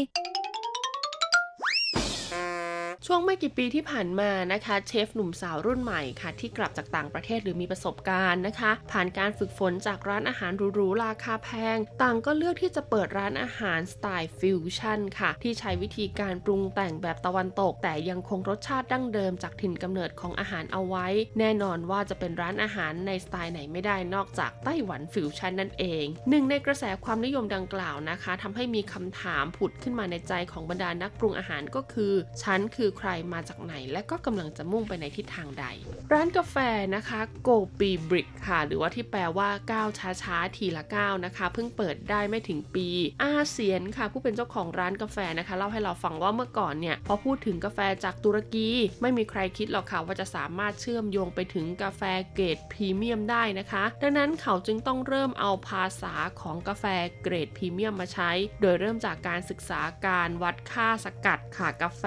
[SPEAKER 2] ช่วงไม่กี่ปีที่ผ่านมานะคะ เชฟหนุ่มสาวรุ่นใหม่ค่ะ ที่กลับจากต่างประเทศหรือมีประสบการณ์นะคะ ผ่านการฝึกฝนจากร้านอาหารหรูๆราคาแพง ต่างก็เลือกที่จะเปิดร้านอาหารสไตล์ฟิวชั่นค่ะ ที่ใช้วิธีการปรุงแต่งแบบตะวันตก แต่ยังคงรสชาติดั้งเดิมจากถิ่นกำเนิดของอาหารเอาไว้ แน่นอนว่าจะเป็นร้านอาหารในสไตล์ไหนไม่ได้นอกจากไต้หวันฟิวชั่นนั่นเองหนึ่งในกระแสความนิยมดังกล่าวนะคะทำให้มีคำถามผุดขึ้นมาในใจของบรรดานักปรุงอาหารก็คือฉันคือใครมาจากไหน และก็กำลังจะมุ่งไปในทิศทางใด ร้านกาแฟนะคะโกปีบริกค่ะ หรือว่าที่แปลว่าก้าวช้าๆ ทีละก้าวนะคะ เพิ่งเปิดได้ไม่ถึงปี อาเซียนค่ะ ผู้เป็นเจ้าของร้านกาแฟนะคะ เล่าให้เราฟังว่าเมื่อก่อนเนี่ยพอพูดถึงกาแฟจากตุรกี ไม่มีใครคิดหรอกค่ะว่าจะสามารถเชื่อมโยงไปถึงกาแฟเกรดพรีเมียมได้นะคะ ดังนั้นเขาจึงต้องเริ่มเอาภาษาของกาแฟเกรดพรีเมียมมาใช้ โดยเริ่มจากการศึกษาการวัดค่าสกัด ค่ะกาแฟ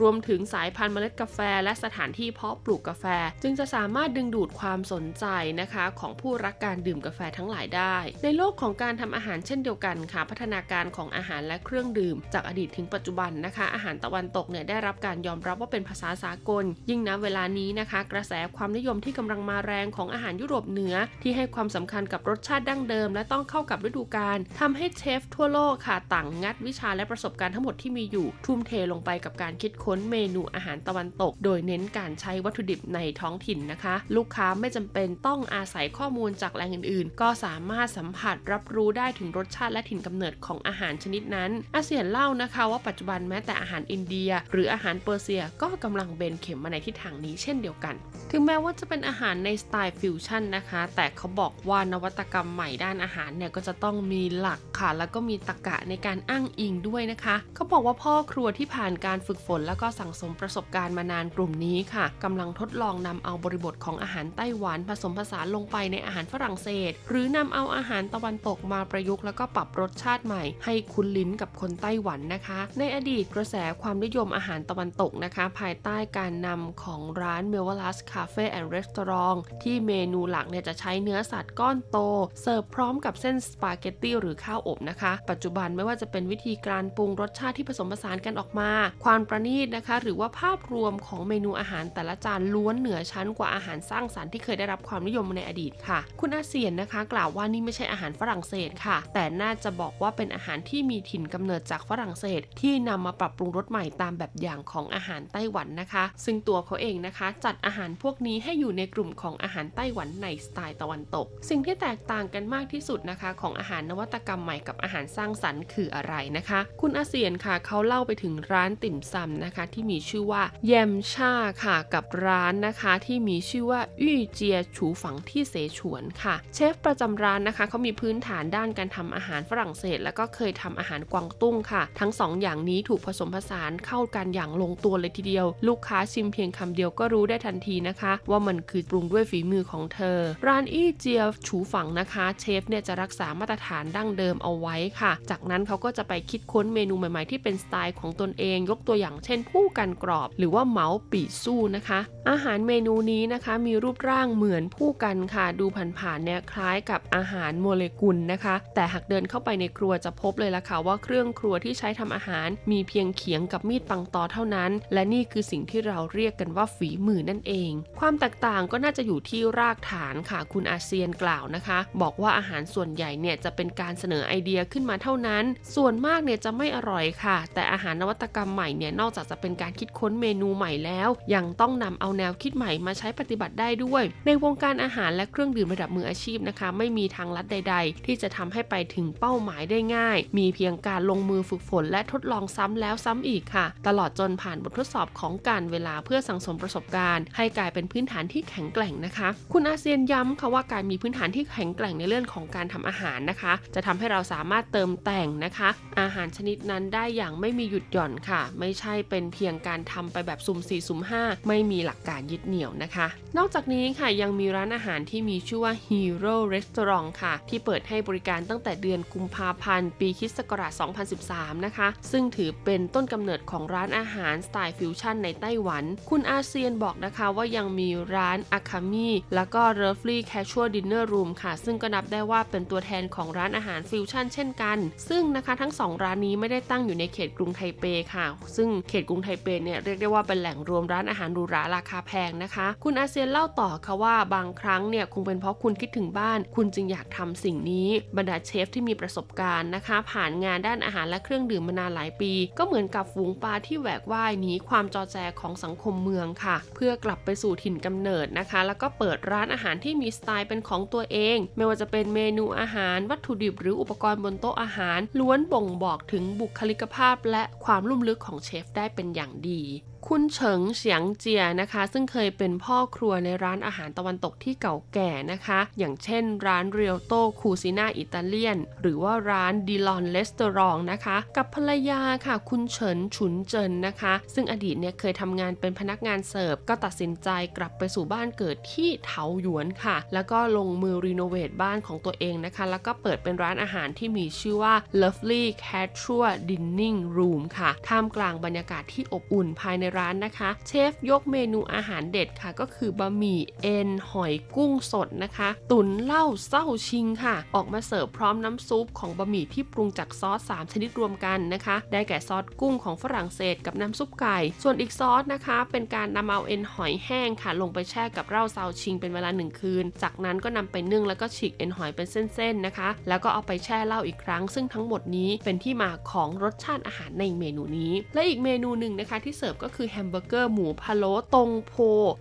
[SPEAKER 2] รวมถึงสายพันธุ์เมล็ดกาแฟ และสถานที่เพาะปลูกกาแฟ จึงจะสามารถดึงดูดความสนใจนะคะของผู้รักการดื่มกาแฟทั้งหลายได้ ในโลกของการทำอาหารเช่นเดียวกันค่ะ พัฒนาการของอาหารและเครื่องดื่ม จากอดีตถึงปัจจุบันนะคะ อาหารตะวันตกเนี่ยได้รับการยอมรับว่าเป็นภาษาสากล ยิ่งณเวลานี้นะคะ กระแสความนิยมที่กำลังมาแรงของอาหารยุโรปเหนือ ที่ให้ความสำคัญกับรสชาติดั้งเดิม และต้องเข้ากับฤดูกาลทำให้เชฟทั่วโลกค่ะต่างงัดวิชาและประสบการณ์ทั้งหมดที่มีอยู่ทุ่มเทลงไปกับการคิดค้นเมนูอาหารตะวันตก โดยเน้นการใช้วัตถุดิบในท้องถิ่นนะคะ ลูกค้าไม่จำเป็นต้องอาศัยข้อมูลจากแหล่งอื่นๆ ก็สามารถสัมผัสรับรู้ได้ถึงรสชาติและถิ่นกำเนิดของอาหารชนิดนั้น อาเซียนเล่านะคะว่าปัจจุบันแม้แต่อาหารอินเดีย หรืออาหารเปอร์เซียก็กำลังเบนเข็มมาในทิศทางนี้เช่นเดียวกัน ถึงแม้ว่าจะเป็นอาหารในสไตล์ฟิวชั่นนะคะ แต่เขาบอกว่านวัตกรรมใหม่ด้านอาหารเนี่ยก็จะต้องมีหลักค่ะ แล้วก็มีตรรกะในการอ้างอิงด้วยนะคะ เขาบอกว่าพ่อครัวที่ผ่านการฝึกฝนแล้วก็สั่งสมประสบการณ์มานานกลุ่มนี้ค่ะกำลังทดลองนำเอาบริบทของอาหารไต้หวันผสมผสานลงไปในอาหารฝรั่งเศส หรือนำเอาอาหารตะวันตกมาประยุกต์แล้วก็ปรับรสชาติใหม่ ให้คุ้นลิ้นกับคนไต้หวันนะคะ ในอดีตกระแสความนิยมอาหารตะวันตกนะคะ ภายใต้การนำของร้าน m e l v a l a s Cafe and Restaurant ที่เมนูหลักเนี่ยจะใช้เนื้อสัตว์ก้อนโต เสิร์ฟพร้อมกับเส้นสปาเกตตี้หรือข้าวอบนะคะ ปัจจุบันไม่ว่าจะเป็นวิธีการปรุงรสชาติที่ผสมผสานกันออกมาความประณีตนะคะ หรือว่าภาพรวมของเมนูอาหารแต่ละจานล้วนเหนือชั้นกว่าอาหารสร้างสรรค์ที่เคยได้รับความนิยมในอดีตค่ะ คุณอาเซียนนะคะ กล่าวว่านี่ไม่ใช่อาหารฝรั่งเศสค่ะ แต่น่าจะบอกว่าเป็นอาหารที่มีถิ่นกำเนิดจากฝรั่งเศส ที่นำมาปรับปรุงรสใหม่ตามแบบอย่างของอาหารไต้หวันนะคะ ซึ่งตัวเขาเองนะคะ จัดอาหารพวกนี้ให้อยู่ในกลุ่มของอาหารไต้หวันในสไตล์ตะวันตก สิ่งที่แตกต่างกันมากที่สุดนะคะ ของอาหารนวัตกรรมใหม่กับอาหารสร้างสรรค์คืออะไรนะคะ คุณอาเซียนค่ะเขาเล่าไปถึงร้านติ่มซำนะคะ ที่มีชื่อว่าแยมชาค่ะ กับร้านนะคะที่มีชื่อว่าอี้เจียฉูฝังที่เสฉวนค่ะ เชฟประจำร้านนะคะเขามีพื้นฐานด้านการทำอาหารฝรั่งเศส แล้วก็เคยทำอาหารกวางตุ้งค่ะ ทั้งสองอย่างนี้ถูกผสมผสานเข้ากันอย่างลงตัวเลยทีเดียว ลูกค้าชิมเพียงคำเดียวก็รู้ได้ทันทีนะคะ ว่ามันคือปรุงด้วยฝีมือของเธอ ร้านอี้เจียฉูฝังนะคะ เชฟเนี่ยจะรักษามาตรฐานดั้งเดิมเอาไว้ค่ะ จากนั้นเขาก็จะไปคิดค้นเมนูใหม่ๆที่เป็นสไตล์ของตนเองยกตัวอย่างเช่น ผู้กันกรอบ หรือว่าเหมาปีสู้นะคะ อาหารเมนูนี้นะคะมีรูปร่างเหมือนผู้กันค่ะ ดูผ่านๆเนี่ยคล้ายกับอาหารโมเลกุลนะคะ แต่หากเดินเข้าไปในครัวจะพบเลยละค่ะว่าเครื่องครัวที่ใช้ทำอาหาร มีเพียงเขียงกับมีดปังตอเท่านั้น และนี่คือสิ่งที่เราเรียกกันว่าฝีมือนั่นเอง ความแตกต่างก็น่าจะอยู่ที่รากฐานค่ะ คุณอาเซียนกล่าวนะคะ บอกว่าอาหารส่วนใหญ่เนี่ยจะเป็นการเสนอไอเดียขึ้นมาเท่านั้น ส่วนมากเนี่ยจะไม่อร่อยค่ะ แต่อาหารนวัตกรรมใหม่เนี่ยนอกจากจะเป็นการคิดค้นเมนูใหม่แล้ว ยังต้องนำเอาแนวคิดใหม่มาใช้ปฏิบัติได้ด้วย ในวงการอาหารและเครื่องดื่มระดับมืออาชีพนะคะ ไม่มีทางลัดใด ๆ ที่จะทำให้ไปถึงเป้าหมายได้ง่าย มีเพียงการลงมือฝึกฝน และทดลองซ้ำแล้วซ้ำอีกค่ะ ตลอดจนผ่านบททดสอบของการเวลาเพื่อสังสมประสบการณ์ ให้กลายเป็นพื้นฐานที่แข็งแกร่งนะคะ คุณอาเซียนย้ำค่ะว่าการมีพื้นฐานที่แข็งแกร่งในเรื่องของการทำอาหารนะคะ จะทำให้เราสามารถเติมแต่งนะคะ อาหารชนิดนั้นได้อย่างไม่มีหยุดหย่อนค่ะ ไม่ใช่เป็นเพียงการทำไปแบบสุ่ม4สุ่ม5 ไม่มีหลักการยึดเหนี่ยวนะคะ นอกจากนี้ค่ะยังมีร้านอาหารที่มีชื่อว่า Hero Restaurant ค่ะ ที่เปิดให้บริการตั้งแต่เดือนกุมภาพันธ์ ปีคริสต์ศักราช2013 นะคะ ซึ่งถือเป็นต้นกำเนิดของร้านอาหารสไตล์ฟิวชั่นในไต้หวัน คุณอาเซียนบอกนะคะว่ายังมีร้าน a k a m i แล้วก็ r o f l y Casual Dining Room ค่ะ ซึ่งก็นับได้ว่าเป็นตัวแทนของร้านอาหารฟิวชั่นเช่นกัน ซึ่งนะคะทั้ง 2 ร้านนี้ไม่ได้ตั้งอยู่ในเขตกรุงไทเปค่ะ ซึ่งเขตกรุงไทเปเปเนี่ยเรียกได้ว่าเป็นแหล่งรวมร้านอาหารหรูหราราคาแพงนะคะ คุณอาเซียนเล่าต่อค่ะว่าบางครั้งเนี่ยคงเป็นเพราะคุณคิดถึงบ้าน คุณจึงอยากทำสิ่งนี้บรรดาเชฟที่มีประสบการณ์นะคะ ผ่านงานด้านอาหารและเครื่องดื่มมานานหลายปี ก็เหมือนกับฝูงปลาที่แหวกว่ายหนีความจอแจของสังคมเมืองค่ะ เพื่อกลับไปสู่ถิ่นกำเนิดนะคะ แล้วก็เปิดร้านอาหารที่มีสไตล์เป็นของตัวเอง ไม่ว่าจะเป็นเมนูอาหาร วัตถุดิบหรืออุปกรณ์บนโต๊ะอาหาร ล้วนบ่งบอกถึงบุคลิกภาพและความลุ่มลึกของเชฟได้เป็นอย่างดี คุณเฉิงเฉียงเจียนะคะ ซึ่งเคยเป็นพ่อครัวในร้านอาหารตะวันตกที่เก่าแก่นะคะ อย่างเช่นร้านเรียวโตคูซิน่าอิตาเลียน หรือว่าร้านดิลอนเลสเตอรองนะคะ กับภรรยาค่ะ คุณเฉินฉุนเจินนะคะ ซึ่งอดีตเนี่ยเคยทำงานเป็นพนักงานเสิร์ฟ ก็ตัดสินใจกลับไปสู่บ้านเกิดที่เถาหยวนค่ะ แล้วก็ลงมือ renovate บ้านของตัวเองนะคะ แล้วก็เปิดเป็นร้านอาหารที่มีชื่อว่า Lovely Casual Dining Room ค่ะท่ามกลางบรรยากาศที่อบอุ่นภายในร้านนะคะเชฟยกเมนูอาหารเด็ดค่ะ ก็คือบะหมี่เอ็นหอยกุ้งสดนะคะ ตุ๋นเหล้าเส้าซิงค่ะ ออกมาเสิร์ฟพร้อมน้ำซุปของบะหมี่ที่ปรุงจากซอส 3 ชนิดรวมกันนะคะ ได้แก่ซอสกุ้งของฝรั่งเศสกับน้ำซุปไก่ ส่วนอีกซอสนะคะ เป็นการนำเอาเอ็นหอยแห้งค่ะ ลงไปแช่กับเหล้าเส้าซิงเป็นเวลาหนึ่งคืน จากนั้นก็นำไปนึ่งแล้วก็ฉีกเอ็นหอยเป็นเส้นๆนะคะ แล้วก็เอาไปแช่เหล้าอีกครั้ง ซึ่งทั้งหมดนี้เป็นที่มาของรสชาติอาหารในเมนูนี้ และอีกเมนูหนึ่งนะคะที่เสิร์ฟก็คือแฮมเบอร์เกอร์หมูพะโล้ตรงโพ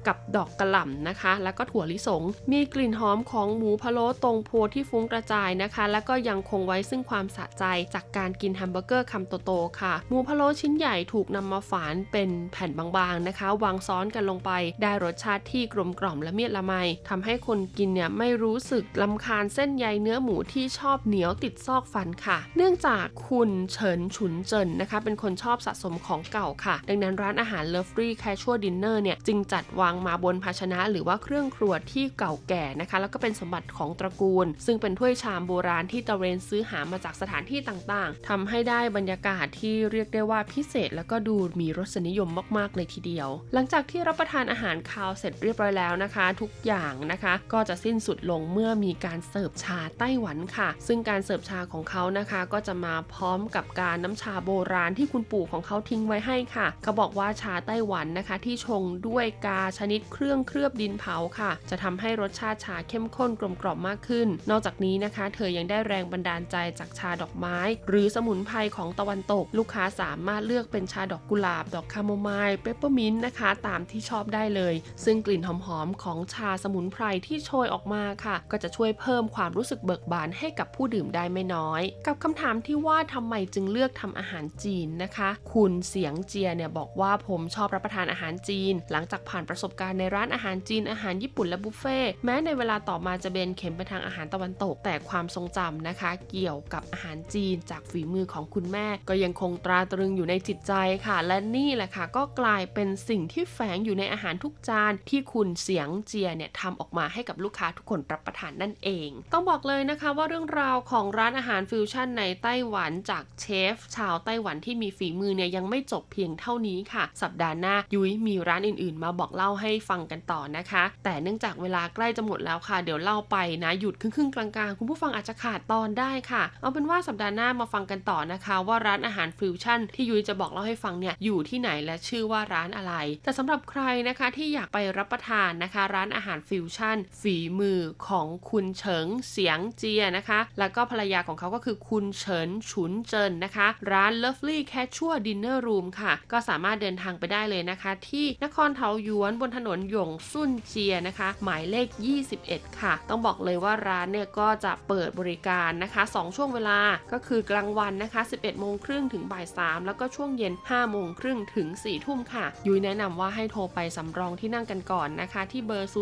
[SPEAKER 2] กับดอกกระหล่ำนะคะ แล้วก็ถั่วลิสง มีกลิ่นหอมของหมูพะโล้ตงโพที่ฟุ้งกระจายนะคะ แล้วก็ยังคงไว้ซึ่งความสะใจจากการกินแฮมเบอร์เกอร์คำโตๆค่ะ หมูพะโล้ชิ้นใหญ่ถูกนำมาฝานเป็นแผ่นบางๆนะคะ วางซ้อนกันลงไป ได้รสชาติที่กลมกล่อมและเมียดละไมทำให้คนกินเนี่ยไม่รู้สึกรำคาญเส้นใยเนื้อหมูที่ชอบเหนียวติดซอกฟันค่ะ เนื่องจากคุณเฉินฉุนเจินนะคะ เป็นคนชอบสะสมของเก่าค่ะ ดังนั้นร้านอาหาร Lovely Casual Dinner เนี่ยจึงจัดวางมาบนภาชนะ หรือว่าเครื่องครัวที่เก่าแก่นะคะ แล้วก็เป็นสมบัติของตระกูล ซึ่งเป็นถ้วยชามโบราณที่ตระเวนซื้อหามาจากสถานที่ต่างๆทำให้ได้บรรยากาศที่เรียกได้ว่าพิเศษ แล้วก็ดูมีรสนิยมมากๆเลยทีเดียว หลังจากที่รับประทานอาหารคาวเสร็จเรียบร้อยแล้วนะคะ ทุกอย่างนะคะ ก็จะสิ้นสุดลงเมื่อมีการเสิร์ฟชาไต้หวันค่ะ ซึ่งการเสิร์ฟชาของเขานะคะ ก็จะมาพร้อมกับการน้ำชาโบราณที่คุณปู่ของเขาทิ้งไว้ให้ค่ะเขาบอกว่าชาไต้หวันนะคะ ที่ชงด้วยกาชนิดเครื่องเคลือบดินเผาค่ะ จะทำให้รสชาติชาเข้มข้นกลมกล่อมมากขึ้น นอกจากนี้นะคะ เธอยังได้แรงบันดาลใจจากชาดอกไม้ หรือสมุนไพรของตะวันตก ลูกค้าสามารถเลือกเป็นชาดอกกุหลาบ ดอกคาโมไมล์เปปเปอร์มินต์นะคะ ตามที่ชอบได้เลย ซึ่งกลิ่นหอมๆของชาสมุนไพรที่โชยออกมาค่ะ ก็จะช่วยเพิ่มความรู้สึกเบิกบานให้กับผู้ดื่มได้ไม่น้อย กับคำถามที่ว่าทำไมจึงเลือกทำอาหารจีนนะคะ คุณเสียงเจียเนี่ยบอกว่าผมชอบรับประทานอาหารจีน หลังจากผ่านประสบการณ์ในร้านอาหารจีนอาหารญี่ปุ่นและบุฟเฟ่แม้ในเวลาต่อมาจะเบนเข็มไปทางอาหารตะวันตก แต่ความทรงจำนะคะ เกี่ยวกับอาหารจีนจากฝีมือของคุณแม่ ก็ยังคงตราตรึงอยู่ในจิตใจค่ะ และนี่แหละค่ะก็กลายเป็นสิ่งที่แฝงอยู่ในอาหารทุกจานที่คุณเสียงเจียเนี่ยทำออกมาให้กับลูกค้าทุกคนรับประทานนั่นเอง ต้องบอกเลยนะคะว่าเรื่องราวของร้านอาหารฟิวชั่นในไต้หวันจากเชฟชาวไต้หวันที่มีฝีมือเนี่ยยังไม่จบเพียงเท่านี้ค่ะสัปดาห์หน้า ยุ้ยมีร้านอื่นๆ มาบอกเล่าให้ฟังกันต่อนะคะ แต่เนื่องจากเวลาใกล้จะหมดแล้วค่ะ เดี๋ยวเล่าไปนะหยุดครึ่งๆกลางๆ คุณผู้ฟังอาจจะขาดตอนได้ค่ะ เอาเป็นว่าสัปดาห์หน้ามาฟังกันต่อนะคะ ว่าร้านอาหารฟิวชั่นที่ยุ้ยจะบอกเล่าให้ฟังเนี่ยอยู่ที่ไหนและชื่อว่าร้านอะไร แต่สำหรับใครนะคะที่อยากไปรับประทานนะคะ ร้านอาหารฟิวชั่นฝีมือของคุณเฉิงเสียงเจียนะคะ แล้วก็ภรรยาของเขาก็คือคุณเฉินฉุนเจินนะคะ ร้าน Lovely Casual Dinner Room ค่ะ ก็สามารถเดินทางไปได้เลยนะคะ ที่นครเทาหยวนบนถนนหยงซุนเจียนะคะ หมายเลข 21 ค่ะ ต้องบอกเลยว่าร้านเนี่ยก็จะเปิดบริการนะคะ 2 ช่วงเวลาก็คือกลางวันนะคะ 11โมงครึ่งถึงบ่าย 3 แล้วก็ช่วงเย็น 5 โมงครึ่งถึง 4 ทุ่มค่ะ ยุ้ยแนะนำว่าให้โทรไปสำรองที่นั่งกันก่อนนะคะ ที่เบอร์ 03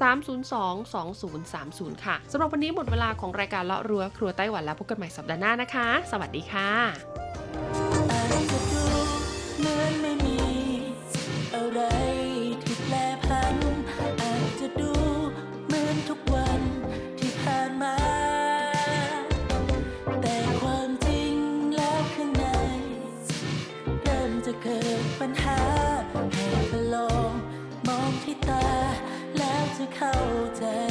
[SPEAKER 2] 302 2030 ค่ะสำหรับวันนี้หมดเวลาของรายการเลาะรั้วครัวไต้หวันแล้วพบกันใหม่สัปดาห์หน้านะคะ สวัสดีค่ะ colder.